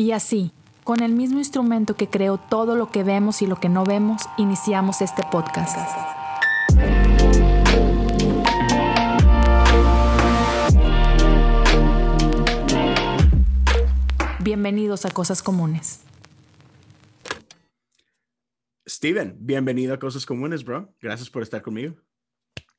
Y así, con el mismo instrumento que creó todo lo que vemos y lo que no vemos, iniciamos este podcast. Bienvenidos a Cosas Comunes. Steven, bienvenido a Cosas Comunes, bro. Gracias por estar conmigo.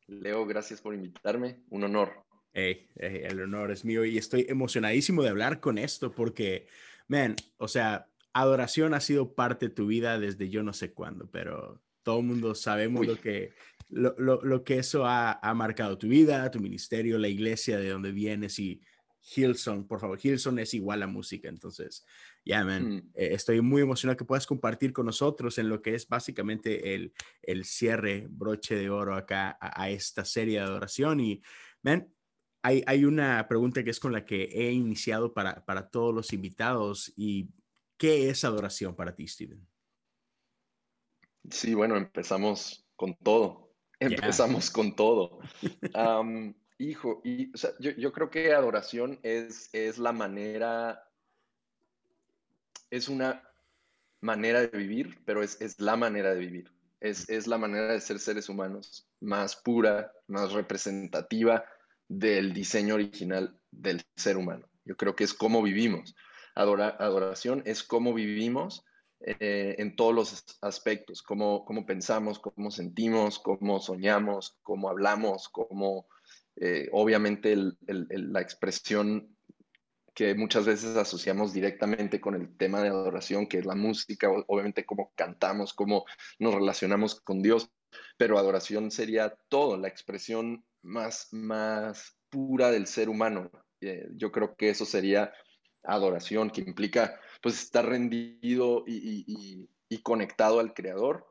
Leo, gracias por invitarme. Un honor. Hey, el honor es mío y estoy emocionadísimo de hablar con esto porque, man, o sea, adoración ha sido parte de tu vida desde yo no sé cuándo, pero todo el mundo sabemos lo que, lo, lo, lo, que eso ha, ha, marcado tu vida, tu ministerio, la iglesia de donde vienes y Hillsong, por favor, Hillsong es igual a música, entonces, ya, yeah, man, mm. eh, estoy muy emocionado que puedas compartir con nosotros en lo que es básicamente el, el cierre, broche de oro acá a, a esta serie de adoración y, man, hay, hay, una pregunta que es con la que he iniciado para, para todos los invitados y ¿qué es adoración para ti, Steven? Sí, bueno, empezamos con todo. Empezamos yeah. con todo. Um, hijo, y, o sea, yo, yo, creo que adoración es, es la manera, es una manera de vivir, pero es, es la manera de vivir. Es, es la manera de ser seres humanos más pura, más representativa, del diseño original del ser humano. Yo creo que es cómo vivimos. Adora, adoración es cómo vivimos eh, en todos los aspectos, cómo, cómo, pensamos, cómo sentimos, cómo soñamos, cómo hablamos, cómo eh, obviamente la expresión que muchas veces asociamos directamente con el tema de adoración, que es la música, obviamente cómo cantamos, cómo nos relacionamos con Dios, pero adoración sería todo, la expresión más, más pura del ser humano. Eh, yo creo que eso sería adoración, que implica pues estar rendido y, y, y conectado al Creador.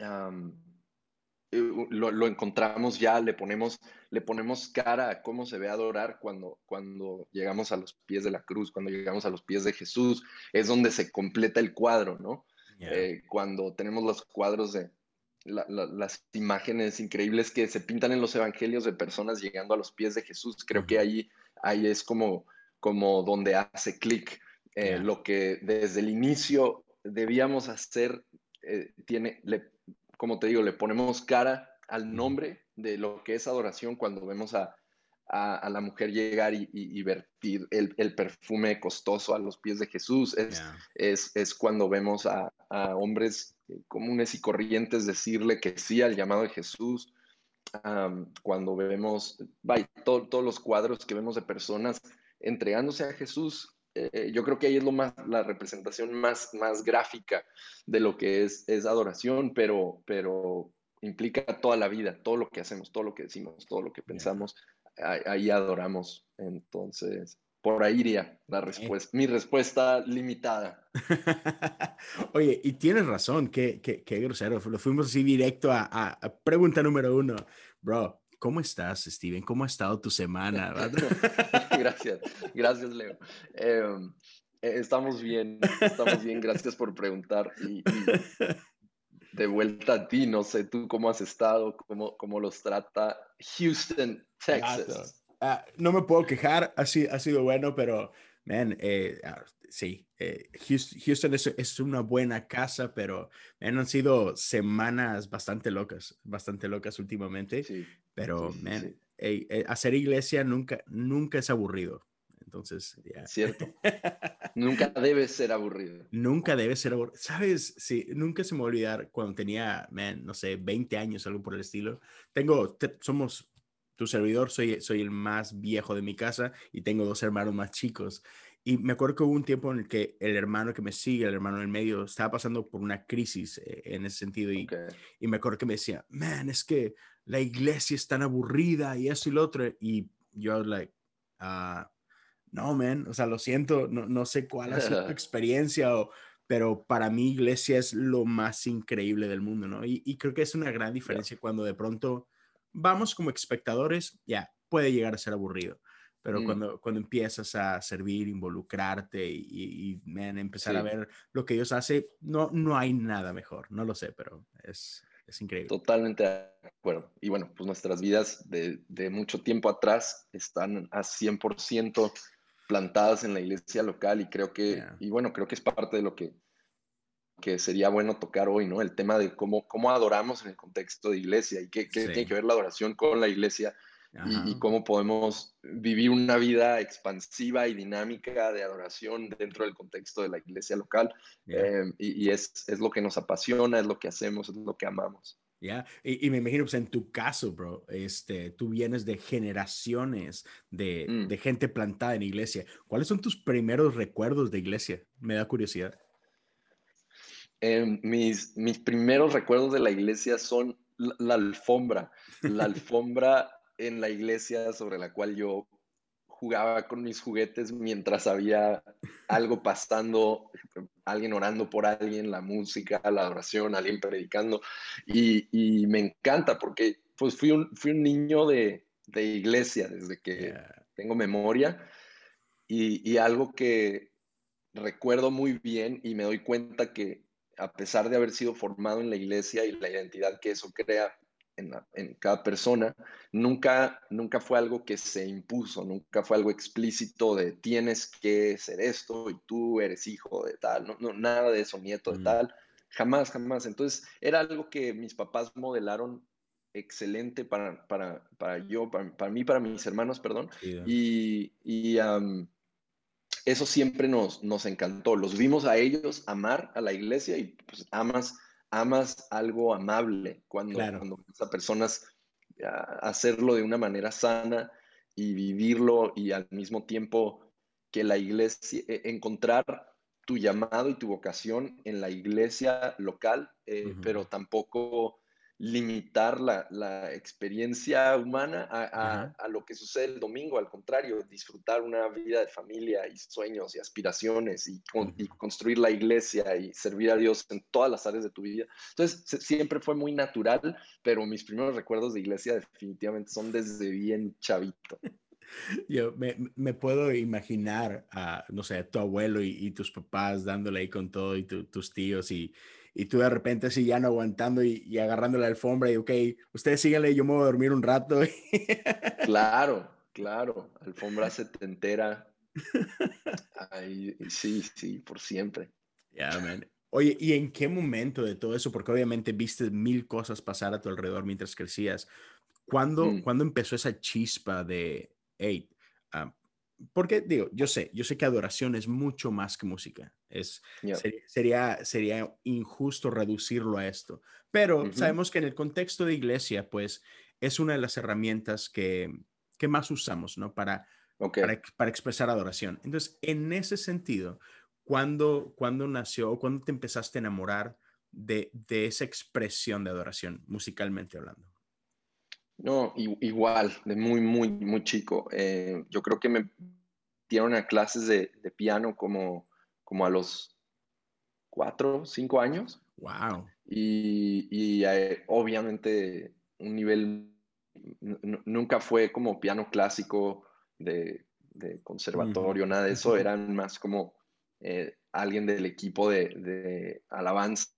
Um, lo, lo, encontramos ya, le ponemos, le ponemos cara a cómo se ve adorar cuando, cuando llegamos a los pies de la cruz, cuando llegamos a los pies de Jesús, es donde se completa el cuadro, ¿no? Yeah. Eh, cuando tenemos los cuadros de, la, la, las imágenes increíbles que se pintan en los evangelios de personas llegando a los pies de Jesús. Creo que ahí, ahí es como, como donde hace clic. Eh, yeah. Lo que desde el inicio debíamos hacer, eh, tiene, le, como te digo, le ponemos cara al nombre de lo que es adoración cuando vemos a, a, a la mujer llegar y, y, y vertir el, el, perfume costoso a los pies de Jesús. Es, yeah. es, es cuando vemos a, a hombres comunes y corrientes decirle que sí al llamado de Jesús. Um, cuando vemos todo, todos los cuadros que vemos de personas entregándose a Jesús, eh, yo creo que ahí es lo más, la representación más, más gráfica de lo que es, es adoración, pero, pero implica toda la vida, todo lo que hacemos, todo lo que decimos, todo lo que pensamos, ahí, ahí adoramos. Entonces, por ahí iría la respuesta, mi respuesta limitada. Oye, y tienes razón, qué, qué, qué grosero. Lo fuimos así directo a, a, a, pregunta número uno. Bro, ¿cómo estás, Steven? ¿Cómo ha estado tu semana? gracias, gracias, Leo. Eh, estamos bien, estamos bien. Gracias por preguntar. Y, y, de vuelta a ti, no sé tú cómo has estado, cómo, cómo los trata Houston, Texas. Uh, no me puedo quejar, ha sido, ha sido bueno, pero, man, eh, uh, sí, eh, Houston es, es, una buena casa, pero man, han sido semanas bastante locas, bastante locas últimamente, sí, pero, sí, man, sí. Eh, hacer iglesia nunca, nunca es aburrido. Entonces, yeah. Cierto. nunca debe ser aburrido. Nunca debe ser aburrido. ¿Sabes? Sí, nunca se me va a olvidar cuando tenía, man, no sé, 20 años, algo por el estilo. Tengo, te, somos tu servidor, soy, soy el más viejo de mi casa y tengo dos hermanos más chicos. Y me acuerdo que hubo un tiempo en el que el hermano que me sigue, el hermano del medio, estaba pasando por una crisis eh, en ese sentido. Y, okay. y me acuerdo que me decía, man, es que la iglesia es tan aburrida y eso y lo otro. Y yo, like, uh, no, man, o sea, lo siento, no, no sé cuál ha sido tu experiencia, o, pero para mí iglesia es lo más increíble del mundo, ¿no? Y, y creo que es una gran diferencia yeah. cuando de pronto vamos como espectadores, ya, puede llegar a ser aburrido. Pero mm. cuando, cuando empiezas a servir, involucrarte y, y man, empezar sí. a ver lo que Dios hace, no, no hay nada mejor. No lo sé, pero es, es increíble. Totalmente de acuerdo. Y bueno, pues nuestras vidas de, de mucho tiempo atrás están a 100% plantadas en la iglesia local y creo que, y bueno, creo que es parte de lo que, que sería bueno tocar hoy, ¿no? El tema de cómo, cómo adoramos en el contexto de iglesia y qué, qué tiene que ver la adoración con la iglesia y, cómo podemos vivir una vida expansiva y dinámica de adoración dentro del contexto de la iglesia local. Eh, y, es, es, lo que nos apasiona, es lo que hacemos, es lo que amamos. Ya, y, me imagino, pues en tu caso, bro, este, tú vienes de generaciones de, mm. de gente plantada en iglesia. ¿Cuáles son tus primeros recuerdos de iglesia? Me da curiosidad. Em, mis, mis primeros recuerdos de la iglesia son la alfombra. La alfombra en la iglesia sobre la cual yo jugaba con mis juguetes mientras había algo pasando, alguien orando por alguien, la música, la adoración, alguien predicando. Y, me encanta porque pues fui un, fui un niño de, iglesia desde que tengo memoria y, y algo que recuerdo muy bien y me doy cuenta que a pesar de haber sido formado en la iglesia y la identidad que eso crea, en, cada persona, nunca, nunca fue algo que se impuso, nunca fue algo explícito de tienes que ser esto y tú eres hijo de tal, no, nada de eso, nieto de mm. tal, jamás, jamás. Entonces era algo que mis papás modelaron excelente para, para, para yo, para, mí, para mis hermanos, perdón, y, y eso siempre nos, nos encantó. Los vimos a ellos amar a la iglesia y pues amas amas algo amable cuando, cuando a personas a hacerlo de una manera sana y vivirlo y al mismo tiempo que la iglesia, e, encontrar tu llamado y tu vocación en la iglesia local, eh, pero tampoco limitar la, experiencia humana a, lo que sucede el domingo, al contrario, disfrutar una vida de familia y sueños y aspiraciones y, construir la iglesia y servir a Dios en todas las áreas de tu vida. Entonces, siempre fue muy natural, pero mis primeros recuerdos de iglesia definitivamente son desde bien chavito. Yo me, puedo imaginar a, no sé, tu abuelo y, tus papás dándole ahí con todo y tus tíos y, y tú de repente así ya no aguantando y, agarrando la alfombra y, ok, ustedes síganle, yo me voy a dormir un rato. claro, claro, alfombra setentera. Ay, sí, sí, por siempre. Ya, man. Oye, ¿y en qué momento de todo eso? Porque obviamente viste mil cosas pasar a tu alrededor mientras crecías. ¿Cuándo, mm. ¿cuándo empezó esa chispa de, hey, porque digo, yo sé, yo sé que adoración es mucho más que música. Es, sería, sería, injusto reducirlo a esto. Pero sabemos que en el contexto de iglesia, pues es una de las herramientas que, que más usamos, ¿no? Para, para, para, expresar adoración. Entonces, en ese sentido, ¿cuándo, cuando nació o cuándo te empezaste a enamorar de, de esa expresión de adoración, musicalmente hablando? No, igual, de muy, muy, muy chico. Eh, yo creo que me dieron a clases de, piano como, como a los cuatro, cinco años. Wow. Y, eh, obviamente un nivel, nunca fue como piano clásico de, conservatorio, nada de eso, eran más como eh, alguien del equipo de, de alabanza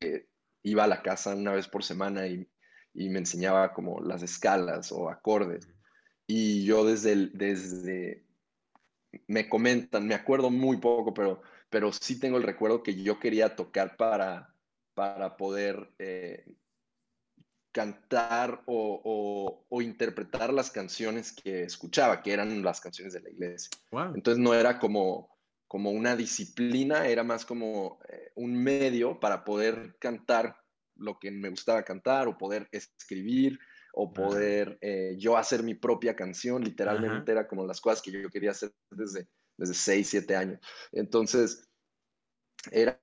que iba a la casa una vez por semana y y me enseñaba como las escalas o acordes. Y yo desde, desde, me comentan, me acuerdo muy poco, pero, pero sí tengo el recuerdo que yo quería tocar para, para poder eh, cantar o, o, interpretar las canciones que escuchaba, que eran las canciones de la iglesia. Entonces no era como, como una disciplina, era más como eh, un medio para poder cantar lo que me gustaba cantar o poder escribir o poder eh, yo hacer mi propia canción, literalmente era como las cosas que yo quería hacer desde, desde 6, 7 años. Entonces, era,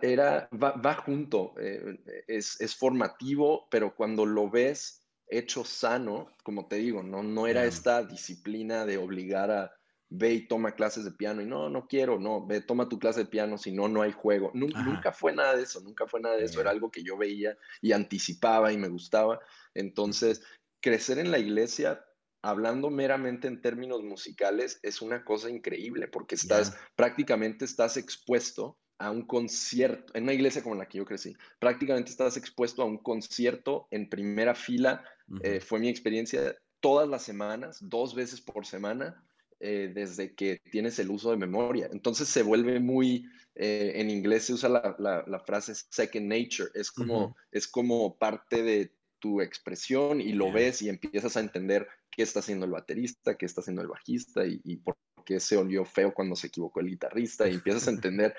era va, junto, eh, es, es, formativo, pero cuando lo ves hecho sano, como te digo, no, no era esta disciplina de obligar a, ve y toma clases de piano y no, no quiero, no, ve, toma tu clase de piano, si no, no hay juego. Nunca, fue nada de eso, nunca fue nada de eso, era algo que yo veía y anticipaba y me gustaba. Entonces, crecer en la iglesia, hablando meramente en términos musicales, es una cosa increíble porque estás, prácticamente estás expuesto a un concierto, en una iglesia como la que yo crecí, prácticamente estás expuesto a un concierto en primera fila. Eh, fue mi experiencia todas las semanas, dos veces por semana eh, desde que tienes el uso de memoria. Entonces se vuelve muy, eh, en inglés se usa la, frase second nature, es como, es como parte de tu expresión y lo ves y empiezas a entender qué está haciendo el baterista, qué está haciendo el bajista y, por qué se olió feo cuando se equivocó el guitarrista y empiezas a entender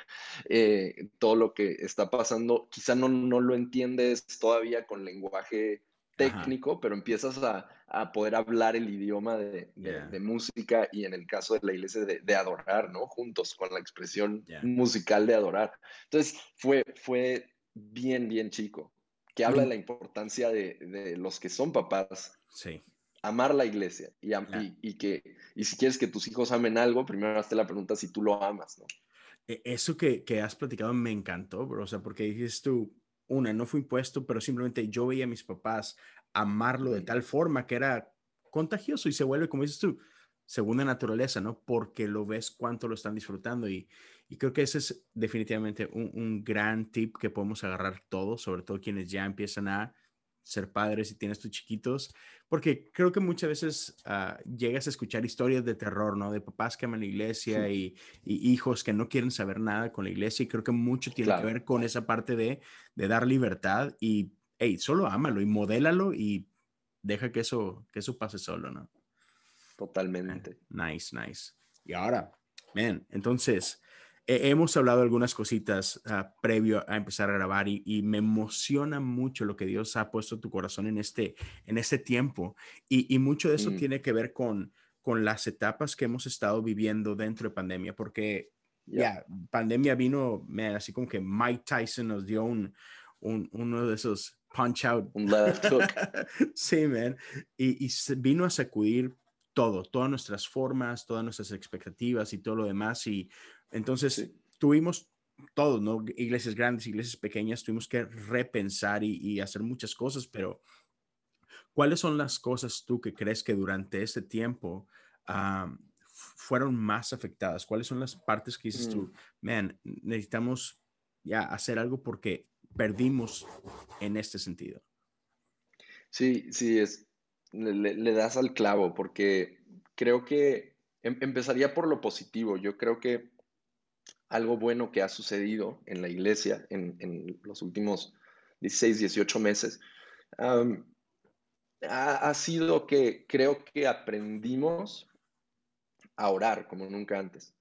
eh, todo lo que está pasando. Quizá no, no lo entiendes todavía con lenguaje técnico, pero empiezas a, poder hablar el idioma de, música y en el caso de la iglesia de, adorar, ¿no? Juntos con la expresión musical de adorar. Entonces fue, fue bien, bien chico, que habla de la importancia de, los que son papás. Sí. Amar la iglesia y, y, que, y si quieres que tus hijos amen algo, primero hazte la pregunta si tú lo amas, ¿no? E, eso que, que has platicado me encantó, bro. O sea, porque dices tú, una, no fue impuesto, pero simplemente yo veía a mis papás amarlo de tal forma que era contagioso y se vuelve, como dices tú, segunda naturaleza, ¿no? Porque lo ves cuánto lo están disfrutando y, y creo que ese es definitivamente un, un, gran tip que podemos agarrar todos, sobre todo quienes ya empiezan a ser padres y tienes tus chiquitos, porque creo que muchas veces ah, llegas a escuchar historias de terror, ¿no? De papás que aman la iglesia y, hijos que no quieren saber nada con la iglesia y creo que mucho tiene que ver con esa parte de, de, dar libertad y, hey, solo ámalo y modélalo y deja que eso, que eso pase solo, ¿no? Totalmente. Nice, nice. Y ahora, man, entonces, hemos hablado algunas cositas ah, previo a empezar a grabar y, me emociona mucho lo que Dios ha puesto en tu corazón en este, en este tiempo. Y, mucho de eso mm. tiene que ver con, con las etapas que hemos estado viviendo dentro de pandemia, porque ya, pandemia vino, así como que Mike Tyson nos dio un, un uno de esos punch out. Un left hook. sí, man. Y, y vino a sacudir todo, todas nuestras formas, todas nuestras expectativas y todo lo demás. Y entonces, tuvimos todos, ¿no? Iglesias grandes, iglesias pequeñas, tuvimos que repensar y, hacer muchas cosas, pero ¿cuáles son las cosas tú que crees que durante este tiempo fueron más afectadas? ¿Cuáles son las partes que dices tú, mm. man, necesitamos ya hacer algo porque perdimos en este sentido? Sí, sí, es, le das al clavo porque creo que em, empezaría por lo positivo. Yo creo que algo bueno que ha sucedido en la iglesia en, los últimos 16, 18 meses, ha, sido que creo que aprendimos a orar como nunca antes.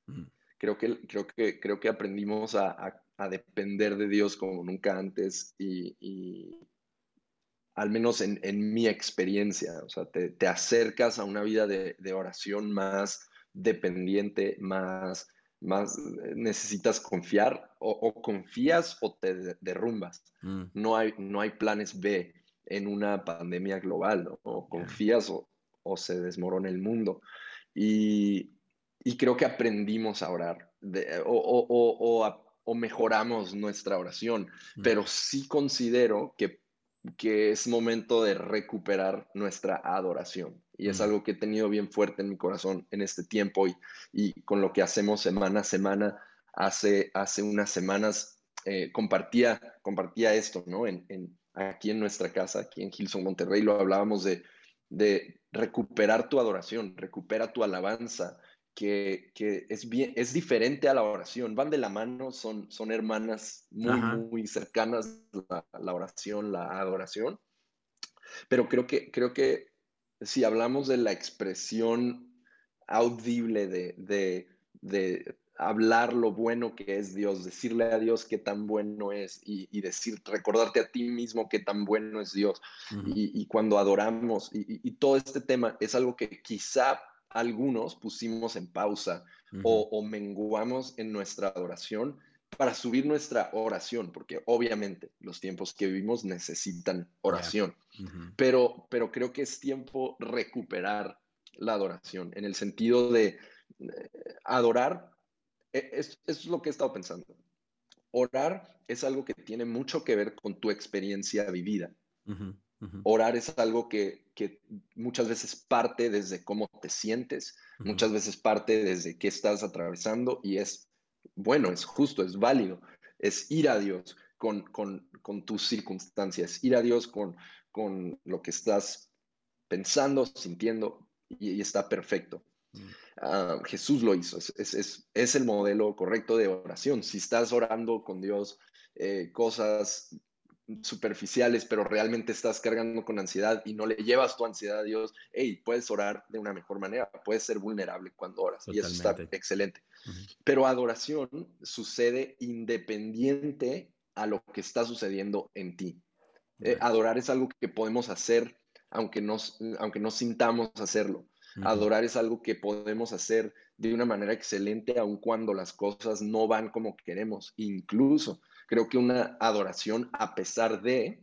Creo que, creo que, creo que aprendimos a, depender de Dios como nunca antes y, al menos en, mi experiencia, o sea, te, acercas a una vida de, de oración más dependiente, más más eh, necesitas confiar o, confías o te derrumbas. Mm. No, hay, no hay planes B en una pandemia global, ¿no? O confías o, se desmorona el mundo. Y, creo que aprendimos a orar o, mejoramos nuestra oración, mm. pero sí considero que, que es momento de recuperar nuestra adoración. Y es algo que he tenido bien fuerte en mi corazón en este tiempo y, y con lo que hacemos semana a semana. Hace, hace unas semanas eh, compartía, compartía esto, ¿no? En, en, aquí en nuestra casa, aquí en Gilson, Monterrey, lo hablábamos de, de recuperar tu adoración, recupera tu alabanza, que, que, es, bien, es diferente a la oración, van de la mano, son, son hermanas muy, muy cercanas, la, la, oración, la adoración, pero creo que, creo que si hablamos de la expresión audible de, hablar lo bueno que es Dios, decirle a Dios qué tan bueno es y, decir, recordarte a ti mismo qué tan bueno es Dios. y, cuando adoramos y, todo este tema es algo que quizá algunos pusimos en pausa o, o, menguamos en nuestra adoración para subir nuestra oración, porque obviamente los tiempos que vivimos necesitan oración, pero, pero creo que es tiempo recuperar la adoración, en el sentido de eh, adorar, e, es, es lo que he estado pensando. Orar es algo que tiene mucho que ver con tu experiencia vivida. Orar es algo que, que, muchas veces parte desde cómo te sientes, muchas veces parte desde qué estás atravesando y es bueno, es justo, es válido, es ir a Dios con, tus circunstancias, ir a Dios con, con lo que estás pensando, sintiendo, y, está perfecto. Mm. Ah, Jesús lo hizo, es, es, el modelo correcto de oración. Si estás orando con Dios eh, cosas superficiales, pero realmente estás cargando con ansiedad y no le llevas tu ansiedad a Dios, hey, puedes orar de una mejor manera, puedes ser vulnerable cuando oras y eso está excelente. Pero adoración sucede independiente a lo que está sucediendo en ti. Eh, adorar es algo que podemos hacer aunque no, aunque no sintamos hacerlo. Adorar es algo que podemos hacer de una manera excelente aun cuando las cosas no van como queremos. Incluso creo que una adoración a pesar de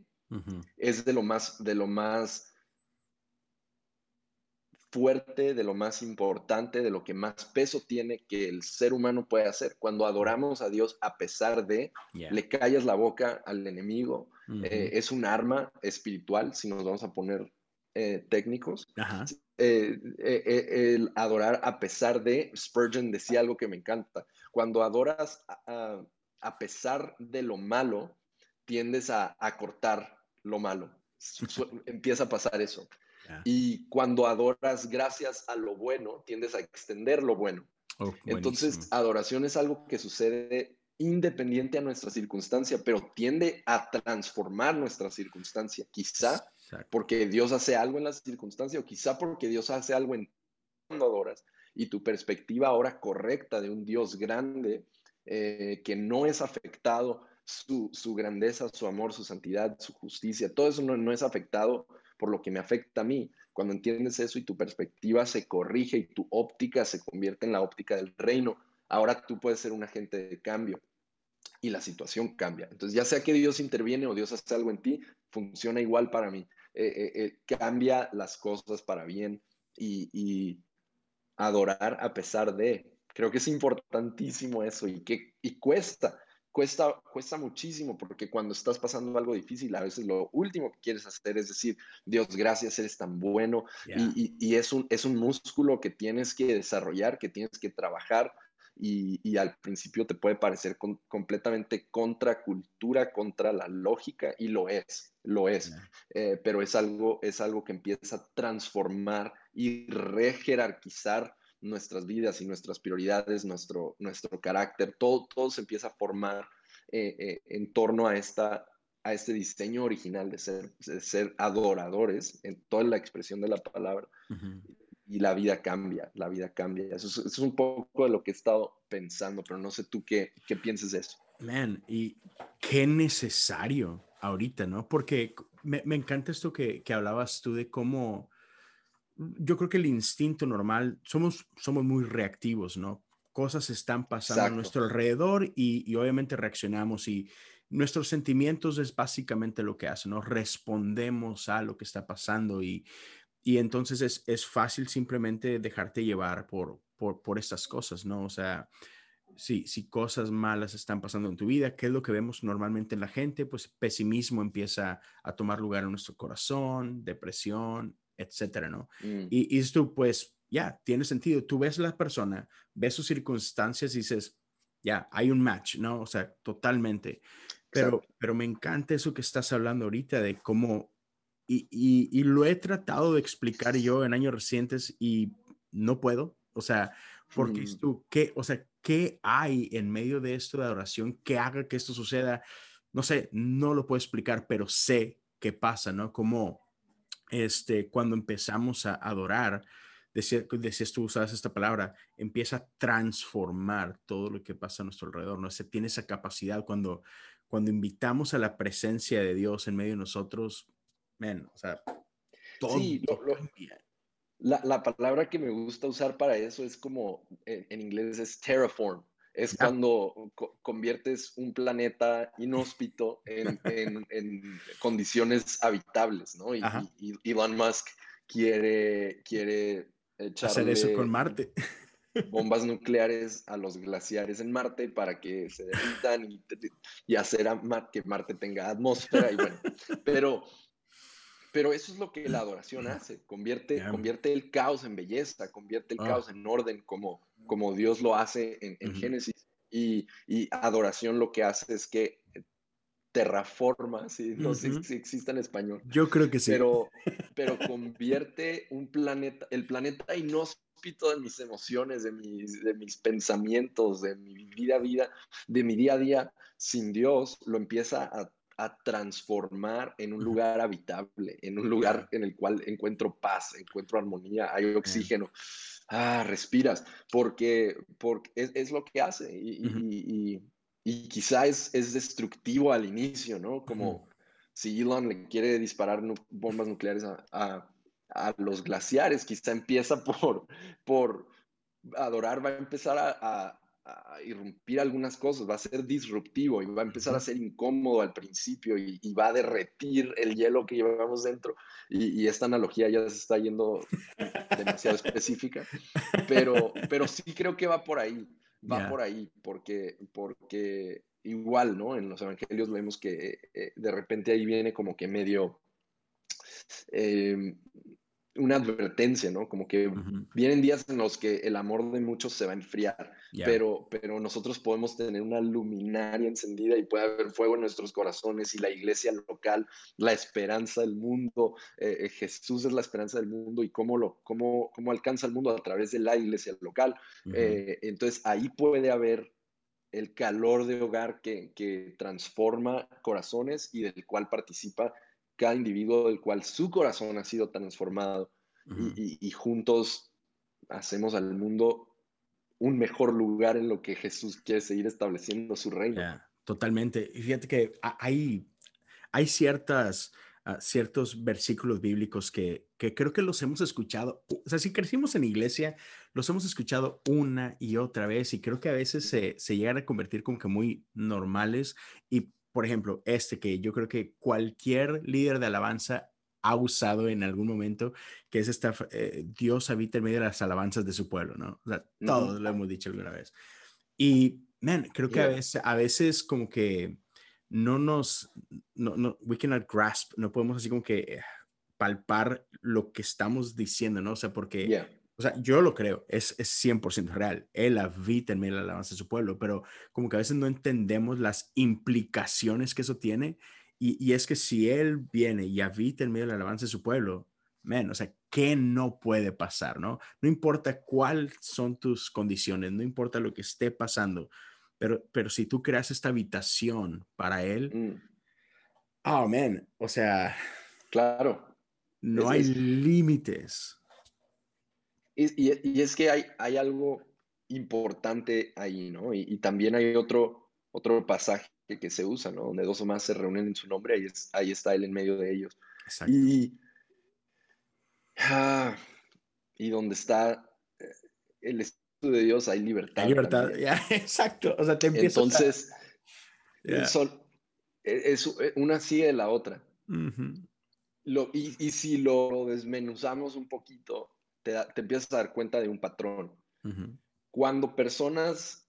es de lo más de lo más fuerte, de lo más importante, de lo que más peso tiene que el ser humano puede hacer. Cuando adoramos a Dios a pesar de, le callas la boca al enemigo, eh, es un arma espiritual, si nos vamos a poner eh, técnicos. Eh, el adorar a pesar de, Spurgeon decía algo que me encanta, cuando adoras a, pesar de lo malo, tiendes a, cortar lo malo. empieza a pasar eso. Y cuando adoras gracias a lo bueno, tiendes a extender lo bueno. Oh, Entonces, adoración es algo que sucede independiente a nuestra circunstancia, pero tiende a transformar nuestra circunstancia. Quizá porque Dios hace algo en la circunstancia o quizá porque Dios hace algo en cuando adoras. Y tu perspectiva ahora correcta de un Dios grande eh, que no es afectado, su, grandeza, su amor, su santidad, su justicia, todo eso no, no es afectado por lo que me afecta a mí. Cuando entiendes eso y tu perspectiva se corrige y tu óptica se convierte en la óptica del reino, ahora tú puedes ser un agente de cambio y la situación cambia. Entonces, ya sea que Dios interviene o Dios hace algo en ti, funciona igual para mí. Eh, eh, eh, cambia las cosas para bien y, adorar a pesar de. Creo que es importantísimo eso y que y cuesta cuesta, cuesta muchísimo porque cuando estás pasando algo difícil, a veces lo último que quieres hacer es decir, Dios, gracias, eres tan bueno. Y, es, un, es un músculo que tienes que desarrollar, que tienes que trabajar. Y, al principio te puede parecer completamente contra cultura, contra la lógica, y lo es, lo es. Eh, pero es algo, es algo que empieza a transformar y rejerarquizar nuestras vidas y nuestras prioridades, nuestro, nuestro carácter, todo, todo se empieza a formar eh, eh, en torno a, esta, a este diseño original de ser, ser adoradores en toda la expresión de la palabra. Y la vida cambia, la vida cambia. Eso es, un poco de lo que he estado pensando, pero no sé tú qué, qué pienses de eso. Man, y qué necesario ahorita, ¿no? Porque me, me encanta esto que, que hablabas tú de cómo yo creo que el instinto normal, somos, somos muy reactivos, ¿no? Cosas están pasando a nuestro alrededor y, obviamente reaccionamos y nuestros sentimientos es básicamente lo que hacen, ¿no? Respondemos a lo que está pasando y, y entonces es, es fácil simplemente dejarte llevar por, por, por estas cosas, ¿no? O sea, si, si cosas malas están pasando en tu vida, ¿qué es lo que vemos normalmente en la gente? Pues pesimismo empieza a tomar lugar en nuestro corazón, depresión, etcétera, ¿no? Mm. Y, y, esto, pues, ya, tiene sentido. Tú ves a la persona, ves sus circunstancias y dices, ya, hay un match, ¿no? O sea, totalmente. Pero, pero me encanta eso que estás hablando ahorita de cómo, y, y, lo he tratado de explicar yo en años recientes y no puedo. O sea, porque mm. tú, ¿qué, o sea, ¿qué hay en medio de esto de adoración que haga que esto suceda? No sé, no lo puedo explicar, pero sé qué pasa, ¿no? Como este, cuando empezamos a adorar, decía, decías tú, usabas esta palabra, empieza a transformar todo lo que pasa a nuestro alrededor, ¿no? Se tiene esa capacidad cuando, cuando invitamos a la presencia de Dios en medio de nosotros, o sea, todo, sí, La, la, palabra que me gusta usar para eso es como, en inglés es terraform, es cuando conviertes un planeta inhóspito en, condiciones habitables, ¿no? Y, Elon Musk quiere, quiere hacer eso con Marte. bombas nucleares a los glaciares en Marte para que se derritan y, hacer que Marte tenga atmósfera. Y bueno, pero, pero eso es lo que la adoración hace, convierte, convierte el caos en belleza, convierte el ah. caos en orden, como, como Dios lo hace en, Génesis. Y, adoración lo que hace es que terraforma, ¿sí? no sé si existe en español. Yo creo que sí. Pero, pero convierte un planeta, el planeta inhóspito de mis emociones, de mis, de mis pensamientos, de mi vida vida, de mi día a día sin Dios, lo empieza a, a transformar en un lugar habitable, en un lugar en el cual encuentro paz, encuentro armonía, hay oxígeno. Ah, respiras, porque, porque es, es lo que hace y, y, y, quizá es, es, destructivo al inicio, ¿no? Como si Elon le quiere disparar bombas nucleares a, a, a, los glaciares, quizá empieza por, por adorar, va a empezar a, a irrumpir algunas cosas, va a ser disruptivo y va a empezar a ser incómodo al principio y, va a derretir el hielo que llevamos dentro. Y, esta analogía ya se está yendo demasiado específica, pero, pero sí creo que va por ahí, va por ahí, porque, porque igual, ¿no? En los evangelios vemos que eh, de repente ahí viene como que medio... Eh, una advertencia, ¿no? Como que vienen días en los que el amor de muchos se va a enfriar, pero, pero nosotros podemos tener una luminaria encendida y puede haber fuego en nuestros corazones y la iglesia local, la esperanza del mundo, eh, eh, Jesús es la esperanza del mundo y cómo, lo, cómo, cómo alcanza el mundo a través de la iglesia local. Eh, entonces ahí puede haber el calor de hogar que, que transforma corazones y del cual participa cada individuo del cual su corazón ha sido transformado y, juntos hacemos al mundo un mejor lugar en lo que Jesús quiere seguir estableciendo su reino. totalmente. Y fíjate que hay, hay ciertas, ah, ciertos versículos bíblicos que, que creo que los hemos escuchado. O sea, si crecimos en iglesia, los hemos escuchado una y otra vez y creo que a veces se, se llegan a convertir como que muy normales y por ejemplo, este que yo creo que cualquier líder de alabanza ha usado en algún momento, que es esta, eh, Dios habita en medio de las alabanzas de su pueblo, ¿no? O sea, todos lo hemos dicho alguna vez. Y, man, creo que a veces, a veces como que no nos, no, no, we cannot grasp, no podemos así como que eh, palpar lo que estamos diciendo, ¿no? O sea, porque o sea, yo lo creo, es, es 100% real. Él habita en medio de la alabanza de su pueblo, pero como que a veces no entendemos las implicaciones que eso tiene. Y, y es que si Él viene y habita en medio de la alabanza de su pueblo, men, o sea, ¿qué no puede pasar, no? No importa cuáles son tus condiciones, no importa lo que esté pasando, pero, pero si tú creas esta habitación para Él, mm. oh, man, o sea, claro. No hay límites. Y, es que hay, hay algo importante ahí, ¿no? Y, también hay otro, otro pasaje que se usa, ¿no? Donde dos o más se reúnen en su nombre, ahí, ahí está él en medio de ellos. Exacto. Y, ah, y donde está eh, el Espíritu de Dios hay libertad. Hay libertad, ya, exacto. O sea, te empieza Entonces, a... E, es, e, una sigue la otra. lo, y, y, si lo desmenuzamos un poquito, te, empiezas a dar cuenta de un patrón. Cuando personas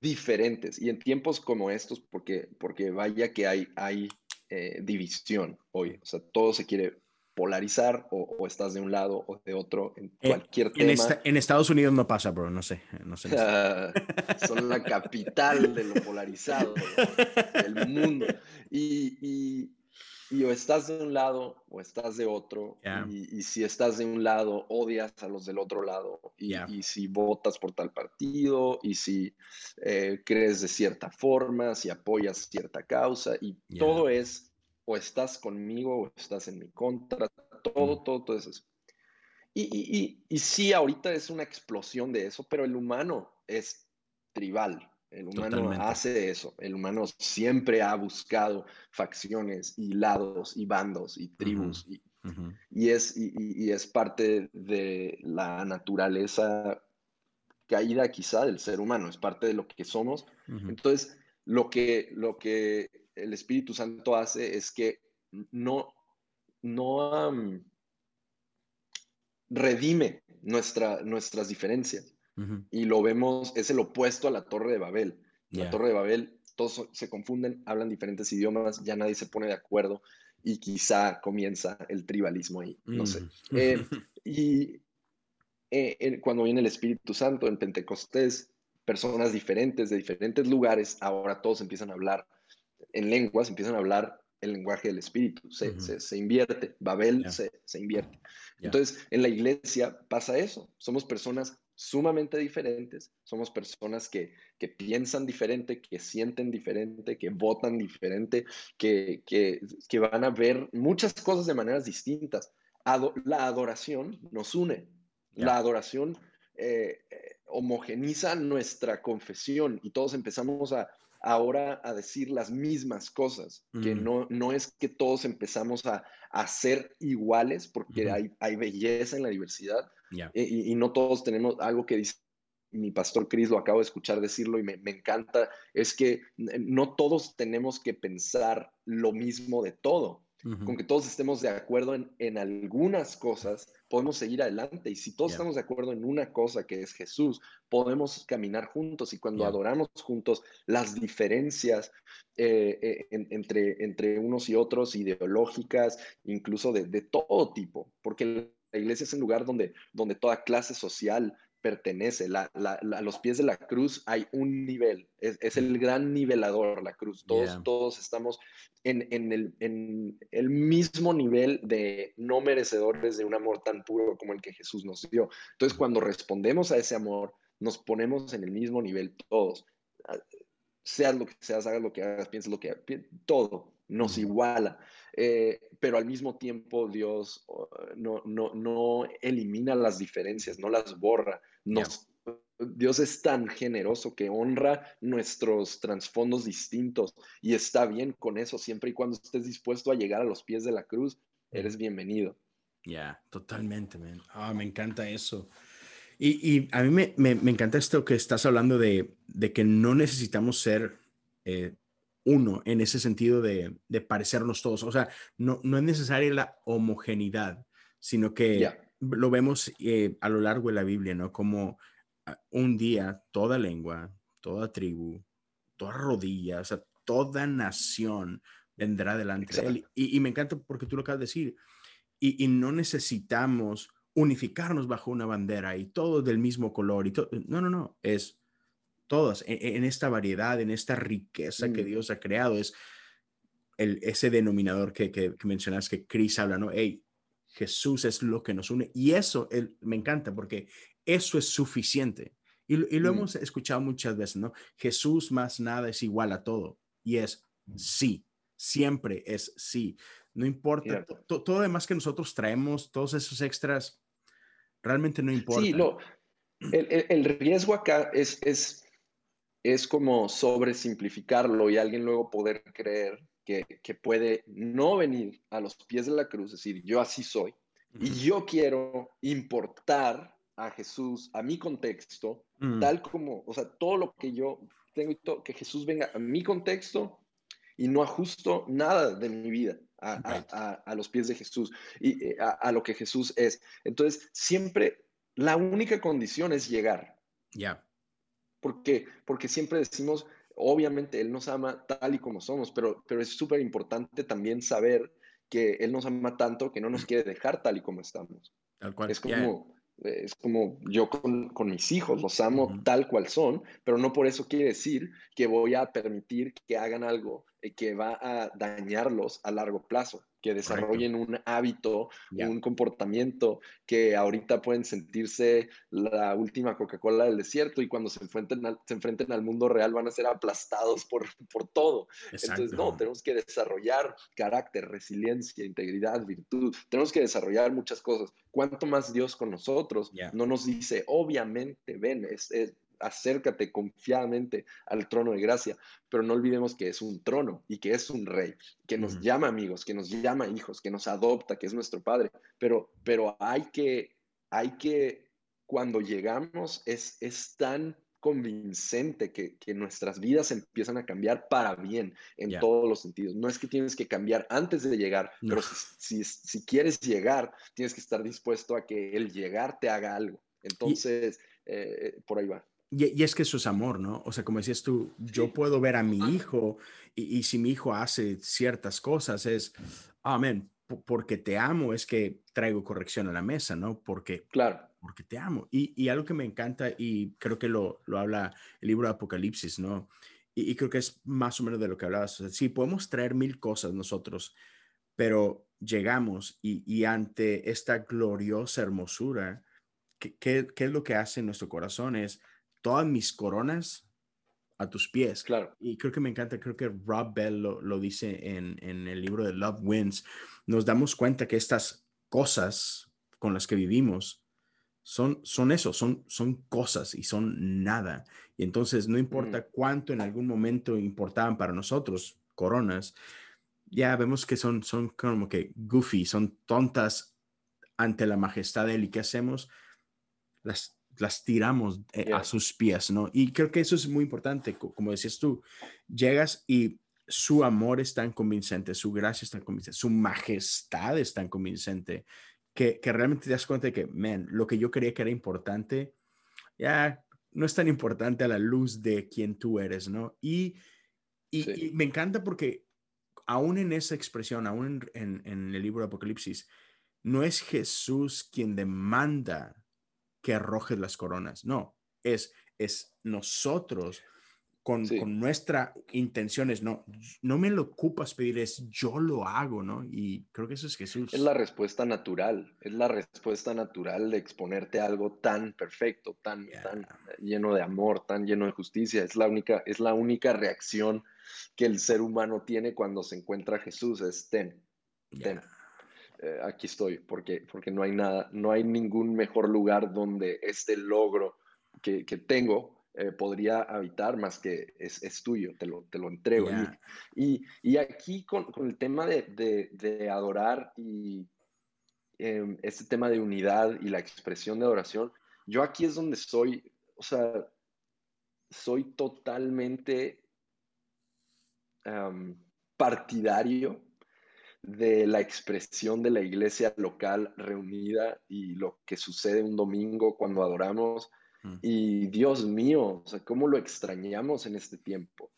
diferentes, y en tiempos como estos, porque, porque vaya que hay, hay eh, división hoy, o sea, todo se quiere polarizar o, estás de un lado o de otro en eh, cualquier tema. En, Estados Unidos no pasa, bro, no sé. No sé son la capital de lo polarizado del mundo. y, y o estás de un lado o estás de otro. Y, si estás de un lado, odias a los del otro lado. Y, y si votas por tal partido, y si eh, crees de cierta forma, si apoyas cierta causa. Y todo es o estás conmigo o estás en mi contra. Todo, mm. todo, todo eso. Y, y, y sí, ahorita es una explosión de eso, pero el humano es tribal. El humano hace eso. El humano siempre ha buscado facciones y lados y bandos y tribus. y, es, y, es parte de la naturaleza caída quizá del ser humano. Es parte de lo que somos. Entonces, lo que, lo que el Espíritu Santo hace es que no, no redime nuestra, nuestras diferencias. Y lo vemos, es el opuesto a la Torre de Babel. La Torre de Babel, todos se confunden, hablan diferentes idiomas, ya nadie se pone de acuerdo y quizá comienza el tribalismo ahí, no sé. Mm. Eh, y eh, cuando viene el Espíritu Santo en Pentecostés, personas diferentes de diferentes lugares, ahora todos empiezan a hablar en lenguas, empiezan a hablar el lenguaje del espíritu, se, se, invierte, Babel se, se, invierte. Entonces, en la iglesia pasa eso, somos personas sumamente diferentes, somos personas que, que piensan diferente, que sienten diferente, que votan diferente, que, que, que van a ver muchas cosas de maneras distintas. la adoración nos une, la adoración eh, eh, homogeniza nuestra confesión y todos empezamos a, ahora a decir las mismas cosas, que mm. no, no es que todos empezamos a, a ser iguales, porque hay, hay, belleza en la diversidad, eh, y, no todos tenemos algo que dice mi pastor Cris, lo acabo de escuchar decirlo y me, me, encanta, es que no todos tenemos que pensar lo mismo de todo. Con que todos estemos de acuerdo en, en, algunas cosas, podemos seguir adelante. Y si todos estamos de acuerdo en una cosa que es Jesús, podemos caminar juntos. Y cuando adoramos juntos, las diferencias eh, eh, entre, entre unos y otros, ideológicas, incluso de, de, todo tipo, porque la iglesia es un lugar donde, donde toda clase social pertenece. a los pies de la cruz hay un nivel, es, el gran nivelador la cruz. Todos, todos estamos en, el, en, el, mismo nivel de no merecedores de un amor tan puro como el que Jesús nos dio. Entonces, cuando respondemos a ese amor, nos ponemos en el mismo nivel todos. Seas lo que seas, hagas lo que hagas, pienses lo que hagas, todo nos iguala. Eh, pero al mismo tiempo Dios oh, no, no, no, elimina las diferencias, no las borra. Nos, Dios es tan generoso que honra nuestros trasfondos distintos y está bien con eso, siempre y cuando estés dispuesto a llegar a los pies de la cruz, eres bienvenido. Ya, totalmente, man. Ah, me encanta eso. Y, y a mí me, me, me, encanta esto que estás hablando de, de que no necesitamos ser eh, uno en ese sentido de, de, parecernos todos. O sea, no, no es necesaria la homogeneidad, sino que lo vemos eh, a lo largo de la Biblia, ¿no? Como ah, un día toda lengua, toda tribu, toda rodilla, o sea, toda nación vendrá delante de él. Y, me encanta porque tú lo acabas de decir. Y, y, no necesitamos unificarnos bajo una bandera y todo del mismo color. Y todo. No, no, no. Es todas, e, en, esta variedad, en esta riqueza que mm. Dios ha creado, es el, ese denominador que, que, mencionas que Chris habla, ¿no? Hey, Jesús es lo que nos une. Y eso me encanta porque eso es suficiente. Y, lo mm. hemos escuchado muchas veces, ¿no? Jesús más nada es igual a todo. Y es sí, siempre es sí. No importa, todo lo demás que nosotros traemos, todos esos extras, realmente no importa. Sí, lo, el, el, riesgo acá es, es es como sobresimplificarlo y alguien luego poder creer que, puede no venir a los pies de la cruz, decir, yo así soy, y yo quiero importar a Jesús, a mi contexto, mm. tal como, o sea, todo lo que yo tengo, que Jesús venga a mi contexto y no ajusto nada de mi vida a, los pies de Jesús y eh, a, lo que Jesús es. Entonces, siempre la única condición es llegar. Ya. Porque, porque siempre decimos, obviamente Él nos ama tal y como somos, pero, pero es súper importante también saber que Él nos ama tanto que no nos quiere dejar tal y como estamos. Tal cual. Es como, es como yo con, con, mis hijos, los amo tal cual son, pero no por eso quiere decir que voy a permitir que hagan algo eh, que va a dañarlos a largo plazo que desarrollen un hábito, un comportamiento, que ahorita pueden sentirse la última Coca-Cola del desierto y cuando se enfrenten, al, se enfrenten al mundo real van a ser aplastados por, por todo. Entonces, no, tenemos que desarrollar carácter, resiliencia, integridad, virtud. Tenemos que desarrollar muchas cosas. Cuanto más Dios con nosotros no nos dice, obviamente, ven, es, es acércate confiadamente al trono de gracia, pero no olvidemos que es un trono y que es un rey, que nos llama amigos, que nos llama hijos, que nos adopta, que es nuestro padre, pero, pero hay que, hay que, cuando llegamos, es, es tan convincente que, que, nuestras vidas empiezan a cambiar para bien en todos los sentidos. No es que tienes que cambiar antes de llegar, pero si, si, quieres llegar, tienes que estar dispuesto a que el llegar te haga algo. Entonces, eh, por ahí va. Y, es que eso es amor, ¿no? O sea, como decías tú, yo puedo ver a mi hijo y, si mi hijo hace ciertas cosas es, amén, porque te amo es que traigo corrección a la mesa, ¿no? Porque, claro. porque te amo. Y, algo que me encanta y creo que lo, lo habla el libro de Apocalipsis, ¿no? Y, creo que es más o menos de lo que hablabas. sí, podemos traer mil cosas nosotros, pero llegamos y, ante esta gloriosa hermosura, ¿qué, ¿qué, es lo que hace en nuestro corazón? Es todas mis coronas a tus pies. Claro. Y creo que me encanta, creo que Rob Bell lo, dice en, en, el libro de Love Wins. Nos damos cuenta que estas cosas con las que vivimos son, son eso, son, son cosas y son nada. Y entonces no importa cuánto en algún momento importaban para nosotros coronas, ya vemos que son, son como que goofy, son tontas ante la majestad de él. ¿Y qué hacemos? Las, las tiramos eh, a sus pies, ¿no? Y creo que eso es muy importante, como decías tú, llegas y su amor es tan convincente, su gracia es tan convincente, su majestad es tan convincente, que, que realmente te das cuenta de que, man, lo que yo creía que era importante, ya no es tan importante a la luz de quien tú eres, ¿no? Y, y, me encanta porque aún en esa expresión, aún en, en, el libro de Apocalipsis, no es Jesús quien demanda que arrojes las coronas, no, es, es nosotros con, con nuestra intención es, no, no me lo ocupas pedir, es yo lo hago, ¿no? Y creo que eso es Jesús. Es la respuesta natural, es la respuesta natural de exponerte a algo tan perfecto, tan, tan lleno de amor, tan lleno de justicia. Es la única, es la única reacción que el ser humano tiene cuando se encuentra a Jesús, es ten, ten. Eh, aquí estoy, porque, porque no hay nada, no hay ningún mejor lugar donde este logro que, que tengo eh, podría habitar más que es, es, tuyo, te lo, te lo entrego. Y, y, aquí con, con, el tema de, de, de adorar y eh, este tema de unidad y la expresión de adoración, yo aquí es donde soy, o sea, soy totalmente partidario de la expresión de la iglesia local reunida y lo que sucede un domingo cuando adoramos Mm. Y Dios mío, o sea, ¿cómo lo extrañamos en este tiempo?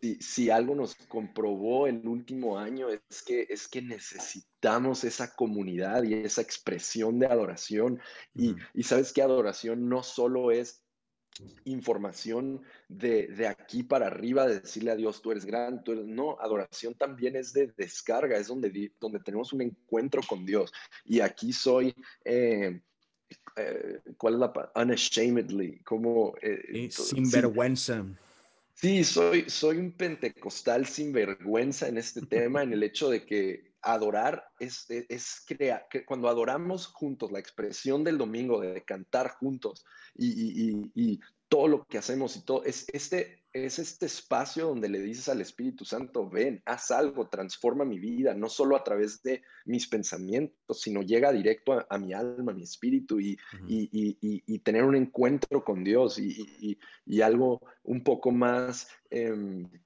Si, si, algo nos comprobó el último año es que, es que necesitamos esa comunidad y esa expresión de adoración. Y, y sabes que adoración no solo es información de, de, aquí para arriba, de decirle a Dios, tú eres grande, tú eres... no, adoración también es de descarga, es donde, donde tenemos un encuentro con Dios. Y aquí soy... Eh, eh, ¿cuál es la palabra? Unashamedly, como... Eh, sin vergüenza. Sí, soy, soy un pentecostal sin vergüenza en este tema, en el hecho de que adorar es, es, crear, que cuando adoramos juntos, la expresión del domingo de cantar juntos y, y, y, todo lo que hacemos y todo, es este, es este espacio donde le dices al Espíritu Santo, ven, haz algo, transforma mi vida, no solo a través de mis pensamientos, sino llega directo a, mi alma, a mi espíritu y, y, tener un encuentro con Dios y, algo un poco más... Em, eh,